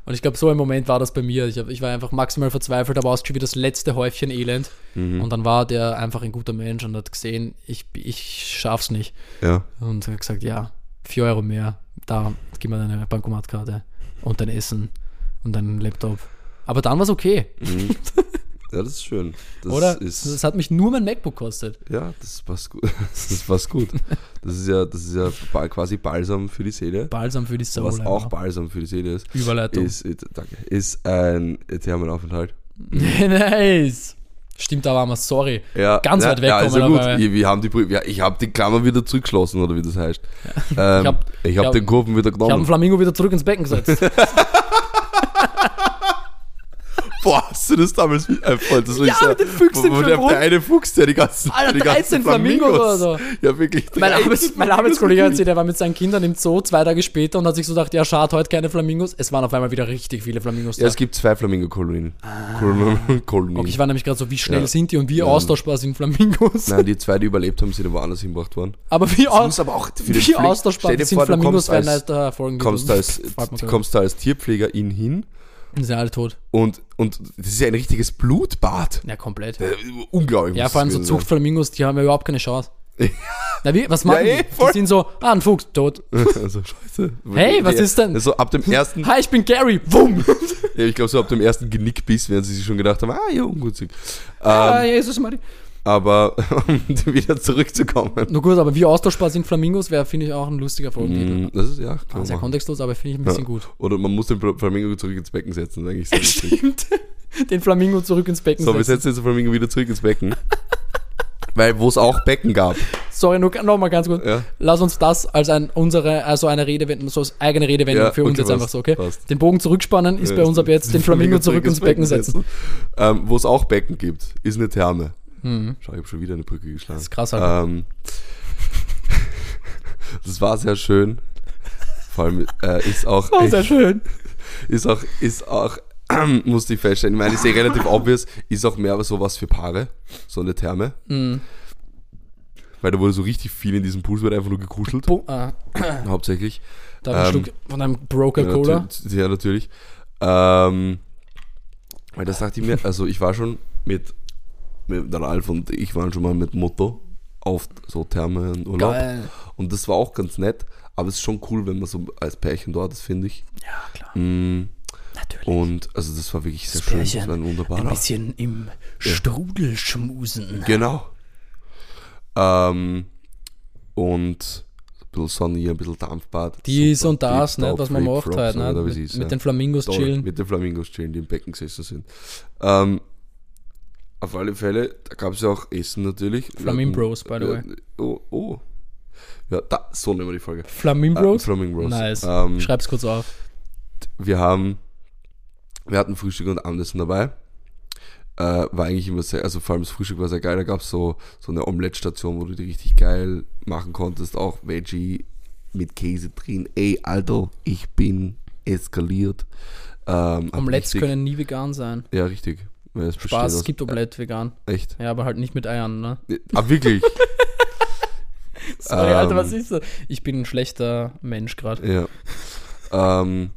Und ich glaube, so ein Moment war das bei mir. Ich, hab, ich war einfach maximal verzweifelt, aber ausgeschaut wie das letzte Häufchen Elend. Mhm. Und dann war der einfach ein guter Mensch und hat gesehen, ich, ich schaff's nicht. Ja. Und hat gesagt, ja, 4 Euro mehr, da, gib mir deine Bankomatkarte und dein Essen und dein Laptop. Aber dann war es okay, ja, das ist schön. Das oder? ist, das hat mich nur mein MacBook gekostet. ja, das passt gut. Das passt gut. Das ist ja, das ist ja quasi Balsam für die Seele. Balsam für die Soul. Was auch einfach. Balsam für die Seele ist, Überleitung. ist, ist, danke, ist ein Thermenaufenthalt. nice. Stimmt, da waren wir, sorry. Ja, Ganz ja, weit weg Ja, also gut. aber- Ich, wir haben die, ja, ich habe die Klammer wieder zurückgeschlossen, oder wie das heißt. Ähm, ich hab- habe ich hab- den Kurven wieder Ich habe den genommen. Flamingo wieder zurück ins Becken gesetzt. Boah, hast du das damals äh, voll, das Ja, ich mit den Füchsen wo, wo der, der eine Fuchs, der die ganzen, Alter, die ganzen 13 Flamingos oder so. Ja, wirklich. Mein, 13 Arbeits mein Flamingos Arbeitskollege gekriegt. erzählt, er war mit seinen Kindern im Zoo zwei Tage später und hat sich so gedacht, ja, schade, heute keine Flamingos. Es waren auf einmal wieder richtig viele Flamingos da. Ja, es gibt zwei Flamingo-Kolonien. Kolonien. Kolonien. okay, ich war nämlich gerade so, wie schnell Ja. sind die und wie Ja. austauschbar sind Flamingos. Nein, die zwei, die überlebt haben, sind ja woanders hingebracht worden. Aber wie, Das muss aber auch für wie austauschbar sind vor, Flamingos, kommst werden als, da Folgen kommst da als, Fragt man du gar kommst da als Tierpflegerin hin Die sind alle tot. und, und das ist ja ein richtiges Blutbad. Ja, komplett. Äh, unglaublich. Ja, vor allem so. Zuchtflamingos, die haben ja überhaupt keine Chance. Na, wie, was machen Ja, eh, die? voll. Die sind so, ah, ein Fuchs, tot. also, scheiße. Hey, was ist denn? So ab dem ersten, Hi, ich bin Gary. Wumm. ja, ich glaube, so ab dem ersten Genickbiss werden sie sich schon gedacht haben, ah, ja, ungutzig. Ah, Ähm, Jesus Maria. Aber um wieder zurückzukommen. Nur gut, aber wie austauschbar sind Flamingos, wäre, finde ich, auch ein lustiger Folgentitel. Mm, Das ist, ja, kann Ah, sehr kontextlos, aber finde ich ein bisschen Ja. gut. Oder man muss den Flamingo zurück ins Becken setzen, eigentlich sehr lustig. Stimmt. Den Flamingo zurück ins Becken So, wir setzen. setzen jetzt den Flamingo wieder zurück ins Becken. Weil, wo es auch Becken gab. Sorry, nur noch mal ganz kurz. Ja. Lass uns das als ein, unsere, also eine Redewendung, so als eigene Redewendung Ja, für uns okay, jetzt einfach so, okay? passt. Den Bogen zurückspannen ist Ja, bei uns ab jetzt den Flamingo zurück ins Becken setzen. Ähm, wo es auch Becken gibt, ist eine Therme. Mhm. Schau, ich habe schon wieder eine Brücke geschlagen. Das ist krass. Ähm, das war sehr schön. Vor allem äh, ist auch, Oh, sehr schön. ist auch, ist auch, musste ich feststellen, ich meine, ist eh relativ obvious, ist auch mehr so was für Paare, so eine Therme. Mhm. Weil da wurde so richtig viel in diesem Pool, wurde einfach nur gekuschelt, Bo ah, hauptsächlich. da ein Ähm, Schluck von einem Broker Cola. Ja, natür- ja, natürlich. Ähm, weil das dachte ich mir, also ich war schon mit der Alf und ich waren schon mal mit Motto auf so Thermenurlaub. Geil. Und das war auch ganz nett, aber es ist schon cool, wenn man so als Pärchen dort ist, finde ich. Ja, klar. Mm, Natürlich. Und also das war wirklich sehr Das schön. Das war ein Ein wunderbarer. bisschen im Strudel schmusen. Genau. Ähm, und ein bisschen Sonne, ein bisschen Dampfbad. Dies Super, und das, ne, was man macht halt, ne? Mit, ist, mit ja. den Flamingos Toll, chillen. Mit den Flamingos chillen, die im Becken gesessen sind. Ähm, auf alle Fälle, da gab es ja auch Essen natürlich. Flamimbros, by the way. Oh, oh. Ja, da, so nehmen wir die Folge. Flamingos? Äh, Flamingos. Nice. Ähm, Schreib's kurz auf. wir haben, wir hatten Frühstück und Abendessen dabei. Äh, war eigentlich immer sehr, also vor allem das Frühstück war sehr geil. Da gab es so, so eine Omelette-Station, wo du die richtig geil machen konntest. Auch Veggie mit Käse drin. Ey, Alter, ich bin eskaliert. Ähm, Omelettes richtig- können nie vegan sein. Ja, richtig. Es Spaß, es gibt Omelette vegan. Echt? Ja, aber halt nicht mit Eiern, ne? Ah, wirklich? Sorry, Alter, Ähm, was ist das? Ich bin ein schlechter Mensch gerade. Ja. ähm,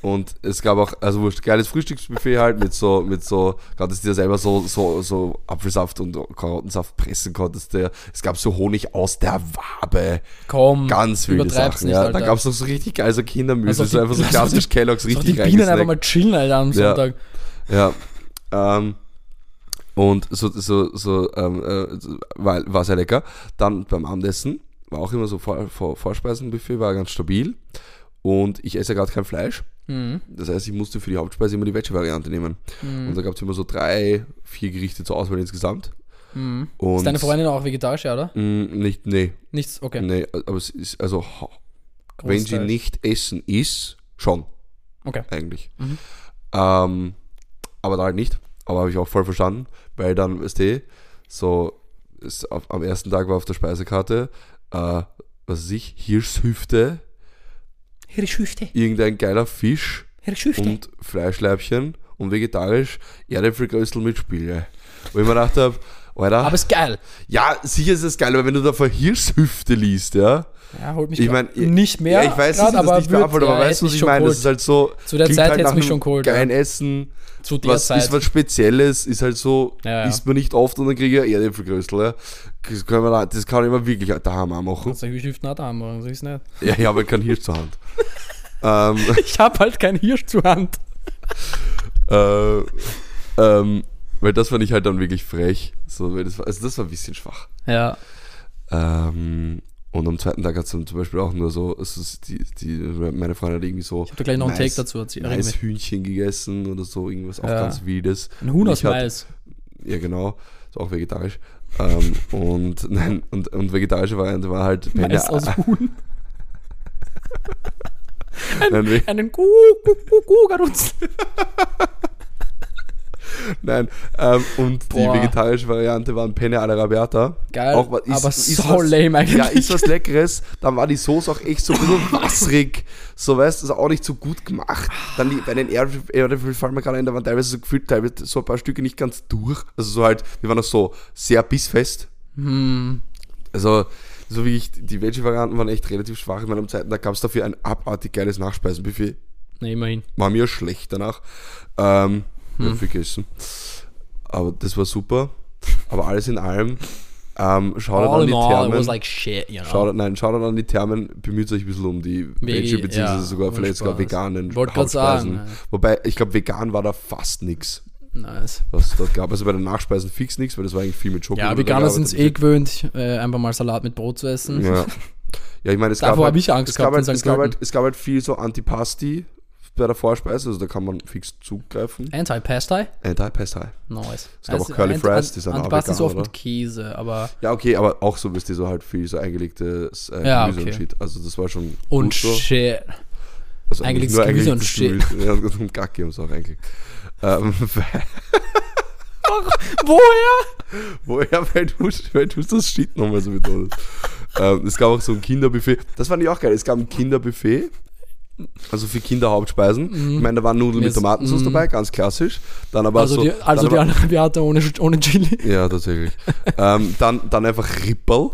und es gab auch, also wurscht, geiles Frühstücksbuffet halt mit so, mit so, konntest dir selber so, so, so Apfelsaft und Karottensaft pressen konntest dir. Es gab so Honig aus der Wabe. Komm, Ganz wilde übertreib's Sachen. nicht, ja. Alter. Da gab es noch so richtig geil so Kindermüse. Also so einfach so also klassisch die- Kelloggs Soll richtig die Bienen einfach mal chillen, Alter, am Ja. Sonntag. Ja. Ähm, und so, so, so ähm, äh, war, war sehr lecker. Dann beim Abendessen war auch immer so Vor, Vor, Vorspeisenbuffet, war ganz stabil. Und ich esse ja gerade kein Fleisch. Mhm. Das heißt, ich musste für die Hauptspeise immer die Veggie-Variante nehmen. Und da gab es immer so drei, vier Gerichte zur Auswahl insgesamt. Mhm. Ist deine Freundin auch vegetarisch, oder? Mh, nicht, nee, Nichts, okay. nee, aber es ist, also, ha- wenn sie nicht essen ist, schon, Okay. eigentlich. Mhm. Ähm, aber da halt nicht. Aber habe ich auch voll verstanden, weil dann, weißt du, so, es, auf, am ersten Tag war auf der Speisekarte, äh, was weiß ich, Hirschhüfte, Hirschhüfte, irgendein geiler Fisch Hirschhüfte. und Fleischleibchen und vegetarisch Erdäpfelgrößel mit Spiele. Wo ich mir gedacht habe, Alter, Aber ist geil. ja, sicher ist es geil, aber wenn du da von Hirschhüfte liest, ja, Ja, holt mich ich meine, nicht mehr. ja, ich weiß, grad, dass das nicht mehr würd- abholt, aber ja, weißt du, was ich meine? Das ist halt so, Zu der Zeit halt hätte es mich schon geholt, ja. Geilen Essen, Zu der was Zeit. ist was Spezielles, ist halt so, Ja, ja. isst man nicht oft und dann kriege ich Erdäpfelgrößel, ja. Das kann, man, da- das kann ich mir wirklich daheim auch machen. Kannst du Hirschhüften auch da haben, so ist nicht. Ja, ich habe halt keinen Hirsch zur Hand. ähm, Ich habe halt keinen Hirsch zur Hand. äh, ähm, weil das fand ich halt dann wirklich frech. So, weil das war, also das war ein bisschen schwach. Ja. Ähm, und am zweiten Tag hat es dann zum Beispiel auch nur so, ist die, die, meine Freundin hat irgendwie so Ich habe da gleich noch einen Mais- Take dazu erzählt. Mich. Hühnchen gegessen oder so, irgendwas auch Ja. ganz Wildes. Ein Huhn aus Mais. Ja, genau. Ist auch vegetarisch. Ähm, und, nein, und, und vegetarische Variante war halt Mais aus Huhn. nein, we- Einen Kuh, Kuh, Kuh, Kuh. Nein, ähm, und Boah. die vegetarische Variante waren Penne alla Rabiata. Geil, Auch, was- aber so was, lame eigentlich. Ja, ist was Leckeres. Dann war die Soße auch echt so ein bisschen wasserig. So, weißt du, ist auch nicht so gut gemacht. Dann die, bei den Erdäpfel fallen mir gerade ein, da waren teilweise so gefühlt teilweise so ein paar Stücke nicht ganz durch. Also so halt, die waren auch so sehr bissfest. Hm. Also, so wie ich, die Veggie-Varianten waren echt relativ schwach in meinem Zeiten. Da gab es dafür ein abartig geiles Nachspeisenbuffet. Ne, immerhin. War mir schlecht danach. Ähm, Hm. viel gegessen. Aber das war super. Aber alles in allem, ähm, schaut All an die Thermen. like shit, you know. Schaut, nein, schaut an die Thermen, bemüht euch ein bisschen um die Veggie, Veggie, beziehungsweise ja, sogar vielleicht sogar veganen Hauptspeisen. sagen. Wobei, ich glaube, vegan war da fast nichts, Nice. was dort gab. Also bei den Nachspeisen fix nichts, weil das war eigentlich viel mit Schokolade. Ja, Veganer sind es eh gewöhnt, äh, einfach mal Salat mit Brot zu essen. Ja. ja, ich meine, es Davor gab, halt, ich Angst es, gab halt, es, gab halt, es gab halt viel so Antipasti bei der Vorspeise, also da kann man fix zugreifen. Anti-Pasty? Anti-Pasti. Nice. Es gab auch Curly Fries, die sind auch Antipasti ist vegan, oft oder? mit Käse, aber. Ja, okay, aber auch so, wisst ihr, so halt viel so eingelegtes äh, Ja, Gemüse okay. und Shit. Also das war schon Und gut so. shit. Also eingelegtes nur Gemüse und Gemüse. Ja, und Gacki haben sie auch eingelegt. Ähm, Woher? woher, weil du, weil du das Shit nochmal so betonst. ähm, es gab auch so ein Kinderbuffet. Das fand ich auch geil. Es gab ein Kinderbuffet. Also für Kinder Hauptspeisen. Ich meine, da waren Nudeln mit. Tomatensauce Mhm. dabei, ganz klassisch. Dann aber Also so, die, also die Beate ohne, ohne Chili. Ja, tatsächlich. ähm, dann, dann einfach Ripperl.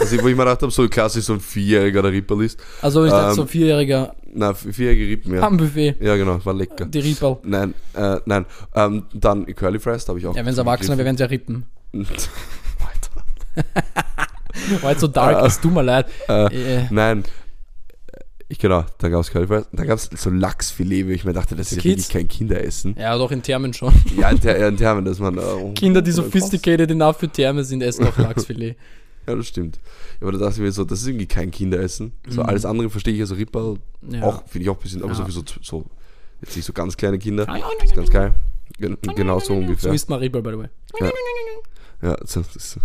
Also wo ich mir gedacht habe, so klassisch so ein Vierjähriger der Ripperl ist. Also ich dachte Ähm, so ein Vierjähriger Na, vierjährige Rippen, ja. am Buffet. Ja, genau, war lecker. Die Rieperl. Nein, äh, nein. Ähm, dann Curly Fries, da habe ich auch. Ja, wenn es Erwachsene wäre, wären es ja Rippen. Alter. War jetzt so dark, Äh, es tut mir leid. Äh, Äh, nein. Ich, genau, da gab es Curly Fries. Da gab es so Lachsfilet, wo ich mir dachte, das ist ja Kids? wirklich kein Kinderessen. ja, doch in Thermen schon. Ja, in, Ter in Termen, dass man. Äh, Kinder, die oh, sophisticated enough für Therme sind, essen auch Lachsfilet. Ja, das stimmt. Aber da dachte ich mir so, das ist irgendwie kein Kinderessen. So alles andere verstehe ich, also Ripperl Mhm. Ja. auch, finde ich auch ein bisschen, aber Ja. so für so, so, jetzt nicht so ganz kleine Kinder. ist ganz geil. Gen genau so So ungefähr. isst man Rieperl, by the way. Ja, so, das,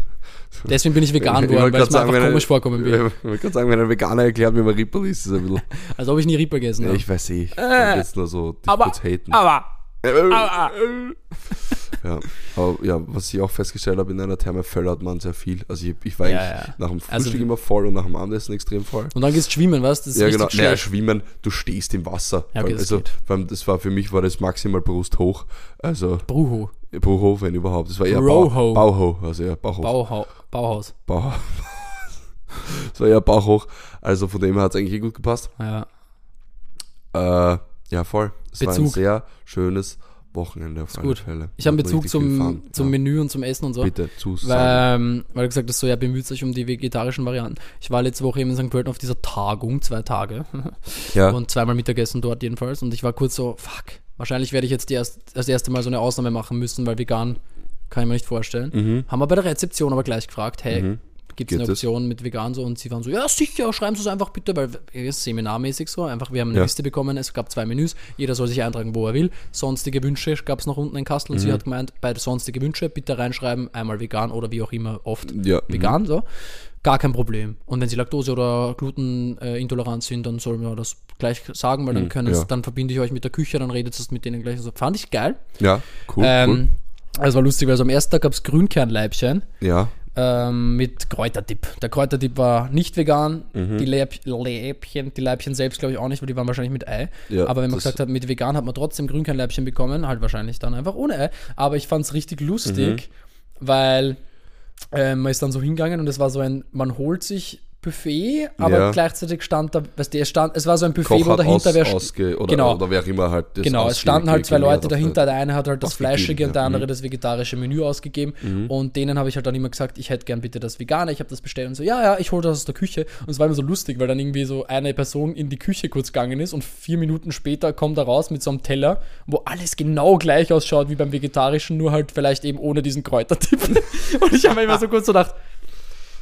Deswegen bin ich vegan geworden, weil es mir einfach wenn er- komisch vorkommen will. Ich wollte gerade sagen, wenn ein Veganer erklärt, wie man Ripperl isst, ist es ein bisschen. Als ob ich nie Rieperl gegessen Ja, habe. ich weiß eh. Ich Äh, jetzt nur so dich aber- kurz haten. Aber, Äh, aber, Ja, aber ja, was ich auch festgestellt habe, in einer Therme föllert man sehr viel. Also ich, ich war Ja, eigentlich ja. nach dem Frühstück Also- immer voll und nach dem Abendessen extrem voll. und dann gehst du schwimmen, was? Das ist ja, genau. Naja, schlecht. schwimmen, du stehst im Wasser. Ja, okay, das also, allem, das war für mich war das maximal Brust hoch. Also Bruho. Boho, wenn überhaupt. Das war eher Roho. Bau, Bauho, also ja, Bauhoch. Bauhau Bauhaus. Bauch. das war eher Bauch hoch. Also von dem her hat es eigentlich eh gut gepasst. Ja. Äh, ja, voll. Es war ein Bezug. sehr schönes Wochenende auf alle gut. Fälle. Ich habe einen Bezug zum, zum ja. Menü und zum Essen und so. Bitte, zu sagen. Weil, ähm, weil du gesagt hast, so ja, bemüht sich um die vegetarischen Varianten. Ich war letzte Woche eben in St. Pölten auf dieser Tagung, zwei Tage. Ja, Und zweimal Mittagessen dort jedenfalls. Und ich war kurz so, fuck, wahrscheinlich werde ich jetzt die erst, das erste Mal so eine Ausnahme machen müssen, weil vegan kann ich mir nicht vorstellen. Mhm. Haben wir bei der Rezeption aber gleich gefragt, hey, Mhm. gibt es eine? Option mit vegan so? Und sie waren so, ja sicher, schreiben Sie es einfach bitte, weil es seminarmäßig so. Einfach, wir haben eine Ja. Liste bekommen, es gab zwei Menüs, jeder soll sich eintragen, wo er will. Sonstige Wünsche gab es noch unten in Kastel und Mhm. sie hat gemeint, bei sonstige Wünsche bitte reinschreiben, einmal vegan oder wie auch immer, oft ja. mhm. vegan, so. Gar kein Problem. Und wenn sie Laktose- oder Glutenintolerant sind, dann soll man das gleich sagen, weil dann Mhm, können ja. dann verbinde ich euch mit der Küche, dann redet es mit denen gleich. Also fand ich geil. Ja, cool, ähm, Es war lustig, weil so am ersten Tag gab es Grünkernleibchen. Ja, ähm, mit Kräuterdip. Der Kräuterdip war nicht vegan, Mhm. die Leib Läbchen, die Leibchen selbst glaube ich auch nicht, weil die waren wahrscheinlich mit Ei. Ja, Aber wenn man gesagt hat, mit vegan hat man trotzdem Grünkernleibchen bekommen, halt wahrscheinlich dann einfach ohne Ei. Aber ich fand es richtig lustig, Mhm. weil ähm, man ist dann so hingegangen und es war so ein, man holt sich Buffet, aber Ja. gleichzeitig stand da, weißt du, es stand, es war so ein Buffet, Koch wo dahinter aus, wer ausge, oder, genau. oder wer immer halt das Genau, es standen halt zwei Leute hat, dahinter. Der eine hat halt das Fleischige und der andere Mhm. das vegetarische Menü ausgegeben. Und denen habe ich halt dann immer gesagt, ich hätte gern bitte das Vegane. Ich habe das bestellt und so, ja, ja, ich hole das aus der Küche. Und es war immer so lustig, weil dann irgendwie so eine Person in die Küche kurz gegangen ist und vier Minuten später kommt er raus mit so einem Teller, wo alles genau gleich ausschaut wie beim Vegetarischen, nur halt vielleicht eben ohne diesen Kräutertipp. und ich habe mir immer so kurz so gedacht,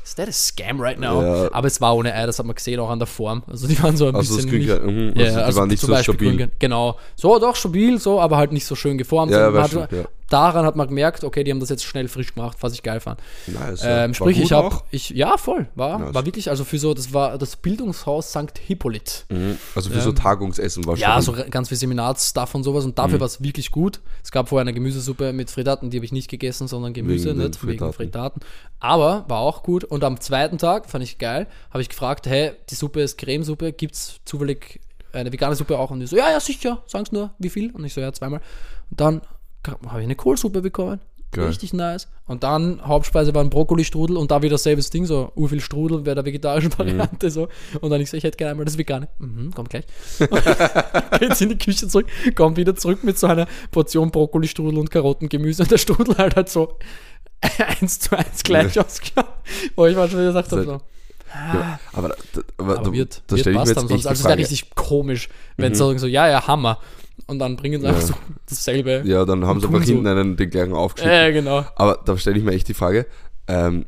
Is that a scam right now? Ja. Aber es war ohne Ei, das hat man gesehen auch an der Form. Also die waren so ein Also bisschen. Mhm, Ja, also die also waren nicht so Beispiel stabil. Grünkern. Genau. So, doch stabil, so, aber halt nicht so schön geformt. Ja, schon, hat ja. Daran hat man gemerkt, okay, die haben das jetzt schnell frisch gemacht, was ich geil fand. Nice. Ähm, sprich, ich habe, ich, ja, voll, war, Nice. war wirklich, also für so, das war das Bildungshaus St. Hippolyt. Mhm. Also für Ähm, so Tagungsessen war Ja, so schon. ganz viel Seminarstuff und sowas und dafür Mhm. war es wirklich gut. Es gab vorher eine Gemüsesuppe mit Frittaten, die habe ich nicht gegessen, sondern Gemüse, Wegen nicht wegen Frittaten. Frittaten. Aber war auch gut und am zweiten Tag, fand ich geil, habe ich gefragt, hey, die Suppe ist Cremesuppe, gibt's zufällig eine vegane Suppe auch? Und die so, ja, ja, sicher, sag's nur, wie viel? Und ich so, ja, zweimal. Und dann habe ich eine Kohlsuppe bekommen. Geil. Richtig nice. Und dann Hauptspeise war ein Brokkoli-Strudel und da wieder selbes Ding, so urviel Strudel wäre der vegetarischen Variante so. Und dann ich so, ich hätte gerne einmal das vegane. Mhm, kommt gleich. Geht's in die Küche zurück, kommt wieder zurück mit so einer Portion Brokkoli-Strudel und Karottengemüse und der Strudel halt halt so eins zu eins gleich ausgeschaut. Wo ich mal schon wieder gesagt habe, so. Ja, aber da, da, aber Aber da, wird, da wird stelle ich mir jetzt echt Also es wäre Frage. richtig komisch, wenn sie sagen so, ja, ja, Hammer. Und dann bringen sie einfach Ja. so dasselbe. Ja, dann haben sie einfach hinten einen, den gleichen aufgeschnitten. Äh, genau. Aber da stelle ich mir echt die Frage, ähm,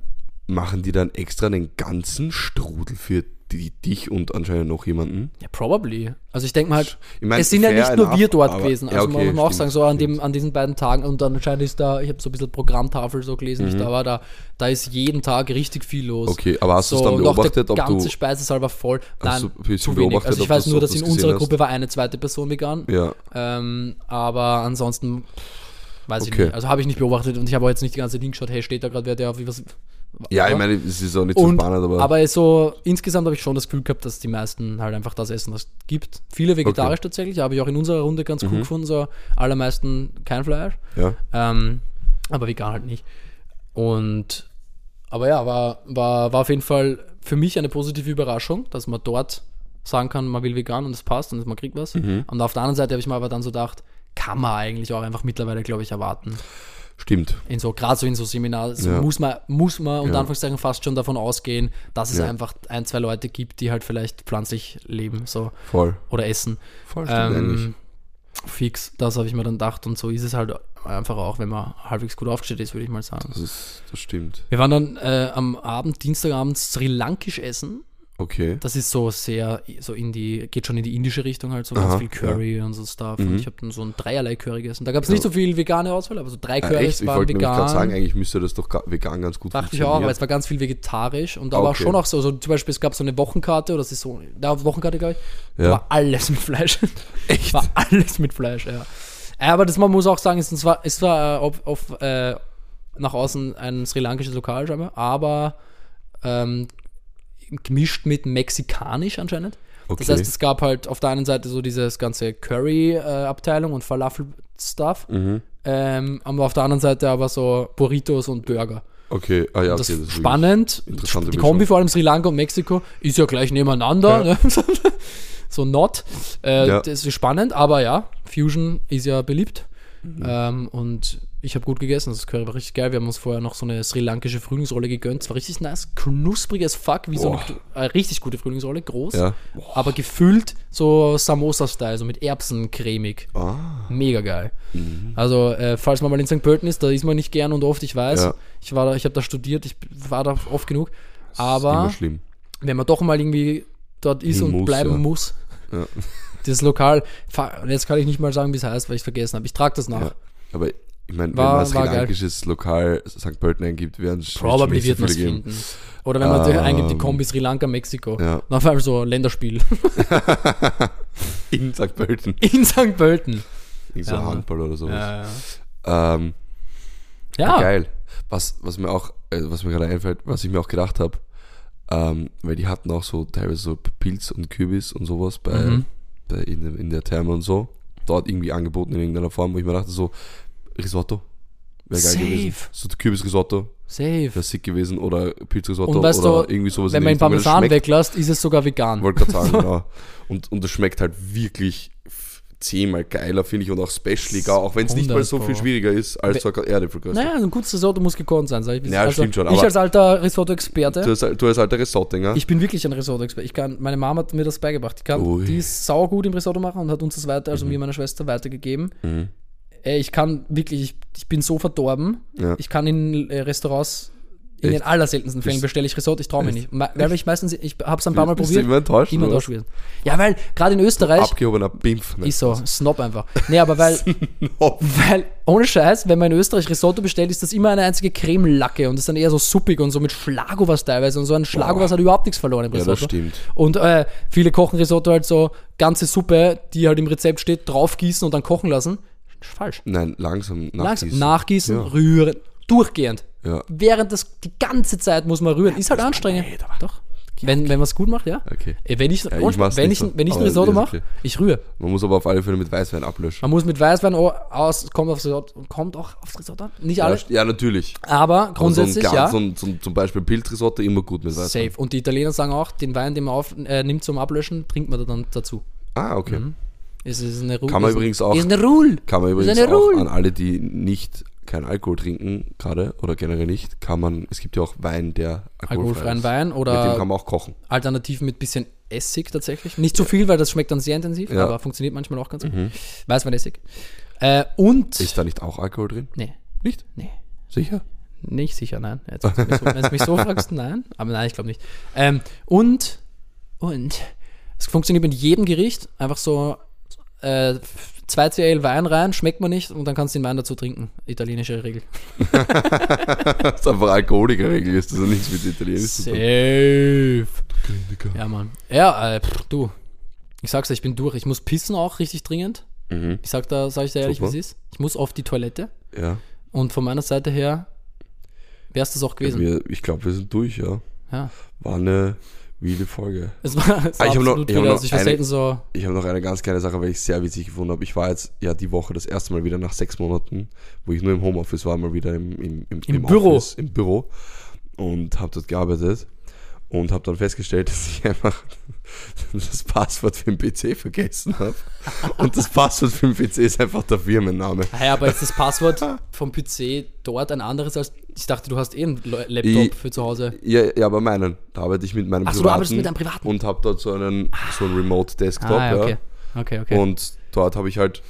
machen die dann extra einen ganzen Strudel für die, dich und anscheinend noch jemanden? Ja, probably. Also ich denke mal halt, Ich mein, es sind ja nicht nur wir dort aber- gewesen. ja, Also okay, man muss auch stimmt, sagen, so an, dem, an diesen beiden Tagen und dann anscheinend ist da, ich habe so ein bisschen Programmtafel so gelesen, wie ich da war, da, da ist jeden Tag richtig viel los. Mhm. Okay, aber hast du es so, dann auch beobachtet, der ob ganze du... Speisesaal war voll. Nein, zu wenig. Also ich weiß das- nur, dass das in unserer hast? Gruppe war eine zweite Person vegan. Ja, Ähm, aber ansonsten weiß ich Okay. nicht. Also habe ich nicht beobachtet und ich habe auch jetzt nicht die ganze Ding geschaut, hey, steht da gerade wer der auf wie was. Ja ich meine, es ist auch nicht so und, spannend, aber... aber so insgesamt habe ich schon das Gefühl gehabt, dass die meisten halt einfach das essen, was es gibt. Viele vegetarisch tatsächlich, habe ich auch in unserer Runde ganz Mhm. cool gefunden, so allermeisten kein Fleisch, ja, ähm, aber vegan halt nicht. Und aber ja, war, war, war auf jeden Fall für mich eine positive Überraschung, dass man dort sagen kann, man will vegan und es passt und man kriegt was. Mhm. Und auf der anderen Seite habe ich mir aber dann so gedacht, kann man eigentlich auch einfach mittlerweile, glaube ich, erwarten stimmt. in so, gerade so in so Seminaren, Ja. muss man, muss man unter Ja. Anführungszeichen fast schon davon ausgehen, dass es Ja. einfach ein, zwei Leute gibt, die halt vielleicht pflanzlich leben, so, Voll. oder essen. Voll stimmt eigentlich. Ähm, fix, das habe ich mir dann gedacht und so ist es halt einfach auch, wenn man halbwegs gut aufgestellt ist, würde ich mal sagen. Das, ist, das stimmt. Wir waren dann äh, am Abend, Dienstagabend Sri Lankisch essen. Okay. Das ist so sehr, so in die, geht schon in die indische Richtung halt, so Aha, ganz viel Curry und so Stuff. Mhm. Und ich habe dann so ein dreierlei Curry gegessen. Da gab es nicht so viel vegane Auswahl, aber so drei Currys echt? Ich waren wollte vegan. gerade sagen, eigentlich müsste das doch ga- vegan ganz gut Dachte ich auch, aber es war ganz viel vegetarisch und da war Okay. schon auch so, so zum Beispiel, es gab so eine Wochenkarte, oder so, da Wochenkarte, glaube ich, Ja. war alles mit Fleisch. Echt? War alles mit Fleisch, ja. Aber das, man muss auch sagen, es war, es war äh, auf, auf, äh, nach außen ein sri lankisches Lokal scheinbar, aber ähm, gemischt mit mexikanisch anscheinend. Okay. Das heißt, es gab halt auf der einen Seite so dieses ganze Curry-Abteilung und Falafel-Stuff, Mhm. ähm, aber auf der anderen Seite aber so Burritos und Burger. Okay, ah ja, Und das okay, das ist spannend. interessante Die Mischung. Kombi vor allem Sri Lanka und Mexiko ist ja gleich nebeneinander. Ja. Ne? so not. Äh, Ja. Das ist spannend, aber ja, Fusion ist ja beliebt. Mhm. Ähm, und ich habe gut gegessen. Das Curry war richtig geil. Wir haben uns vorher noch so eine sri lankische Frühlingsrolle gegönnt. Es war richtig nice. Knusprig as fuck, wie so Boah. eine äh, richtig gute Frühlingsrolle. Groß. Ja. Aber gefüllt so Samosa-Style, so mit Erbsen cremig. Ah, Mega geil. mhm. Also, äh, falls man mal in St. Pölten ist, da ist man nicht gern und oft, ich weiß. Ja. Ich war da, ich habe da studiert, ich war da oft genug. Aber wenn man doch mal irgendwie dort ist Hin und muss, bleiben ja. muss, Ja. das Lokal, jetzt kann ich nicht mal sagen, wie es heißt, weil ich vergessen habe. Ich trage das nach. Ja. Aber ich meine, wenn man war ein geil. lankisches Lokal St. Pölten eingibt, werden es Probably wird man es finden. Oder wenn man Ähm, eingibt, die Kombi Sri Lanka, Mexiko. Ja. Auf einmal so Länderspiel. In St. Pölten. In St. Pölten. Irgend so Ja. Handball oder sowas. Ja, ja. Ähm, ja. Geil. Was, was mir auch, äh, was mir gerade einfällt, was ich mir auch gedacht habe, ähm, weil die hatten auch so teilweise so Pilz und Kürbis und sowas bei, Mhm. bei in, in der Therme und so. Dort irgendwie angeboten in irgendeiner Form, wo ich mir dachte, so Risotto wäre geil Safe. gewesen. So Kürbisrisotto Safe. wäre sick gewesen oder Pilzrisotto oder du, irgendwie sowas Wenn man den Parmesan weglässt, ist es sogar vegan. Wollte gerade sagen, genau. Und, und das schmeckt halt wirklich zehnmal geiler, finde ich, und auch specialiger, auch wenn es nicht mal so 100 viel schwieriger ist als so eine Erdäpfelküste. Naja, ein gutes Risotto muss gekocht sein, sag ich. Ja, also, stimmt schon, Ich als alter Risotto-Experte. Du hast, du hast alter Risottinger. Ich bin wirklich ein Risotto-Experte. Ich kann, meine Mama hat mir das beigebracht. Die, kann, Ui. die ist saugut im Risotto machen und hat uns das weiter, also mir und meiner Schwester weitergegeben. Mhm. Ey, ich kann wirklich, ich, ich bin so verdorben. Ja. Ich kann in äh, Restaurants In Echt? den allerseltensten Fällen bestelle ich Risotto, ich traue mich Echt? nicht. Weil ich meistens, ich habe es ein paar Mal Bist du probiert. immer enttäuscht? Immer enttäuscht gewesen. Ja, weil gerade in Österreich Abgehobener Bimpf. ne? ist so, Snob einfach. Nee, aber weil, weil, ohne Scheiß, wenn man in Österreich Risotto bestellt, ist das immer eine einzige Cremelacke und ist dann eher so suppig und so mit Schlagowas teilweise und so ein Schlagowas hat überhaupt nichts verloren im Ja, Risotto. das stimmt. Und äh, viele kochen Risotto halt so ganze Suppe, die halt im Rezept steht, draufgießen und dann kochen lassen. Falsch. Nein, langsam nachgießen. Langsam nachgießen, Ja. rühren, durchgehend. Ja. Während das die ganze Zeit muss man rühren. Ist halt anstrengend. aber- Doch. Wenn, wenn man es gut macht, ja. Okay. Ey, Wenn ich, ich mach's wenn, ich, so, wenn ich ein aber Risotto mache, okay. ich rühre. Man muss aber auf alle Fälle mit Weißwein ablöschen. Man muss mit Weißwein au- aus, kommt aufs Risotto, kommt auch aufs Risotto an. Nicht Ja, alle, st- ja, natürlich. aber Aber grundsätzlich so ein, ja. so ein, zum Beispiel Pilzrisotto immer gut mit Weißwein. Safe. Und die Italiener sagen auch, den Wein, den man auf, äh, nimmt zum Ablöschen, trinkt man da dann dazu. Ah, okay. Es ist eine Rule. Kann man übrigens auch- Ist eine Rule. Kann man übrigens auch an alle, die nicht kein Alkohol trinken, gerade oder generell nicht, kann man, es gibt ja auch Wein, der alkoholfrei Alkoholfreien ist. Wein Mit dem oder kann man auch kochen. alternativ mit bisschen Essig tatsächlich. Nicht zu viel, weil das schmeckt dann sehr intensiv, Ja. aber funktioniert manchmal auch ganz gut. Weißweinessig. Äh, und. Ist da nicht auch Alkohol drin? nee, Nicht? nee. Sicher? Nicht sicher, nein. Jetzt, wenn du mich so, wenn du mich so fragst, nein. Aber nein, ich glaube nicht. Ähm, und, und, es funktioniert mit jedem Gericht. Einfach so äh, 2 CL Wein rein, schmeckt man nicht und dann kannst du den Wein dazu trinken. Italienische Regel. Das ist einfach Alkoholikerregel, ist das ja nichts mit Italienisch zu tun. Safe. Ja, Mann. Ja, äh, pff, du. Ich sag's dir, ich bin durch. Ich muss pissen auch richtig dringend. Mhm. Ich sag da, sag ich dir ehrlich, wie es ist. Ich muss auf die Toilette. Ja. Und von meiner Seite her wär's das auch gewesen. Wir, ich glaube, wir sind durch, ja. Ja. War eine wilde Folge. Es war, es war Ah, ich hab noch- absolut ich hab wieder, noch also ich eine- so. Ich habe noch eine ganz kleine Sache, weil ich sehr witzig gefunden habe. Ich war jetzt ja die Woche das erste Mal wieder nach sechs Monaten, wo ich nur im Homeoffice war, mal wieder im, im, im, Im Büro. Office, im Büro und habe dort gearbeitet und habe dann festgestellt, dass ich einfach das Passwort für den PC vergessen habe. Und das Passwort für den PC ist einfach der Firmenname. Ah ja, aber ist das Passwort vom PC dort ein anderes als. Ich dachte, du hast eh einen Laptop Ich- für zu Hause. Ja, ja, aber meinen. Da arbeite ich mit meinem Ach so, du privaten arbeitest mit deinem privaten. und habe dort so einen, so einen Remote-Desktop. Ah, ja, okay. ja. Okay, okay. Und dort habe ich halt,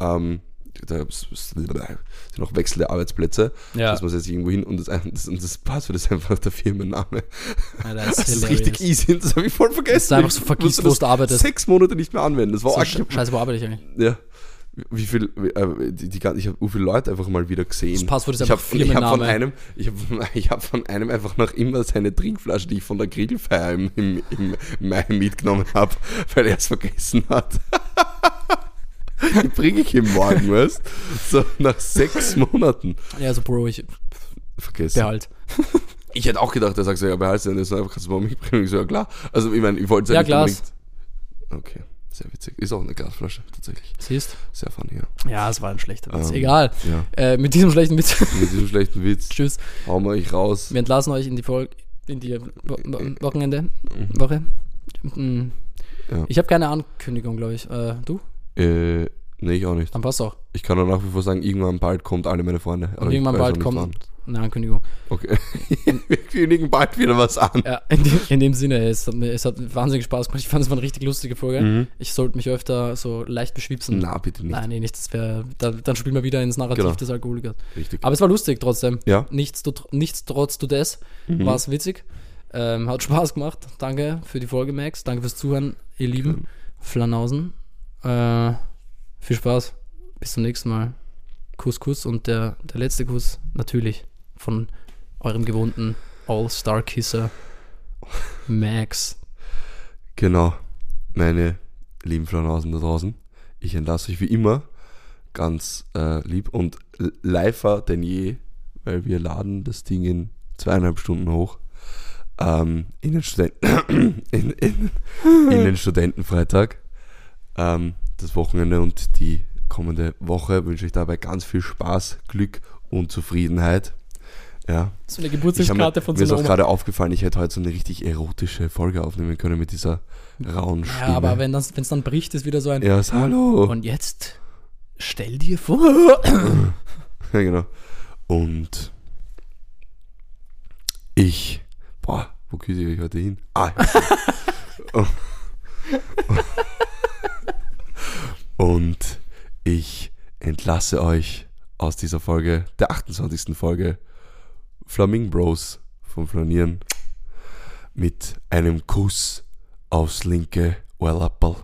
ähm, da sind noch wechselnde Arbeitsplätze. Ja. Das muss jetzt irgendwo hin und das, das, das Passwort ist einfach der Firmenname. Ja, das Das ist ist richtig easy das habe ich voll vergessen. Dass du einfach so vergisst, wo du arbeitest. Sechs Monate nicht mehr anwenden. Das war So, arg. sch- Scheiße, wo arbeite ich eigentlich? Ja. Wie viel, äh, die, die, ich habe so viele Leute einfach mal wieder gesehen. Das Passwort ist ich einfach ich hab von einem, ich habe ich hab von einem einfach noch immer seine Trinkflasche, die ich von der Grillfeier im, im, im Mai mitgenommen habe, weil er es vergessen hat. Die bringe ich ihm morgen, weißt So nach sechs Monaten. Ja, also Bro, ich Vergessen. behalt. Ich hätte auch gedacht, er sagt so, ja, behalte den, das einfach kannst du mal mitbringen. Ich so, ja klar. Also ich meine, ich wollte es Ja, nicht Glas. unbedingt- Okay, sehr witzig. Ist auch eine Glasflasche, tatsächlich. Siehst? Sehr funny, ja. Ja, es war ein schlechter Witz. Ähm, Egal. Ja. Äh, mit diesem schlechten Witz. Mit diesem schlechten Witz Tschüss. hauen wir euch raus. Wir entlassen euch in die Folge, in die Wo Wo Wochenende, Woche. Mm. Ja. Ich habe keine Ankündigung, glaube ich. Äh, du? Äh, nee, ich auch nicht. Dann passt auch. Ich kann auch nach wie vor sagen, irgendwann bald kommt alle meine Freunde. Und irgendwann bald kommt eine Ankündigung. wann. Okay. Wir kündigen bald wieder was an. Ja, in dem, in dem Sinne, es hat, es hat wahnsinnig Spaß gemacht. Ich fand es war eine richtig lustige Folge. Mhm. Ich sollte mich öfter so leicht beschwipsen. Na, bitte nicht. Nein, nee, nicht. Das wäre, da, dann spielen wir wieder ins Narrativ Genau. des Alkoholikers. Richtig. Aber es war lustig trotzdem. Ja. Nichts, nichtsdestotrotz du das. War es witzig. Ähm, hat Spaß gemacht. Danke für die Folge, Max. Danke fürs Zuhören, ihr Lieben. Flanausen. Äh, viel Spaß. Bis zum nächsten Mal. Kuss, Kuss. Und der, der letzte Kuss natürlich von eurem gewohnten All-Star-Kisser Max. Genau. Meine lieben Flanausen da draußen. Ich entlasse euch wie immer ganz äh, lieb und liver denn je, weil wir laden das Ding in zweieinhalb Stunden hoch. Ähm, in, den Studenten, in, in, in den Studentenfreitag. Ähm, das Wochenende und die kommende Woche wünsche ich dabei ganz viel Spaß, Glück und Zufriedenheit. Ja, So eine Geburtstagskarte von mir ist so auch gerade aufgefallen, ich hätte heute so eine richtig erotische Folge aufnehmen können mit dieser rauen Stimme. Ja, aber wenn es dann bricht, ist wieder so ein. Erst hallo. Und jetzt stell dir vor. Ja, genau. Und ich, boah, wo küsse ich euch heute hin? Ah, ja. Und ich entlasse euch aus dieser Folge, der 28. Folge Flaming Bros vom Flanieren mit einem Kuss aufs linke Ohrlappel.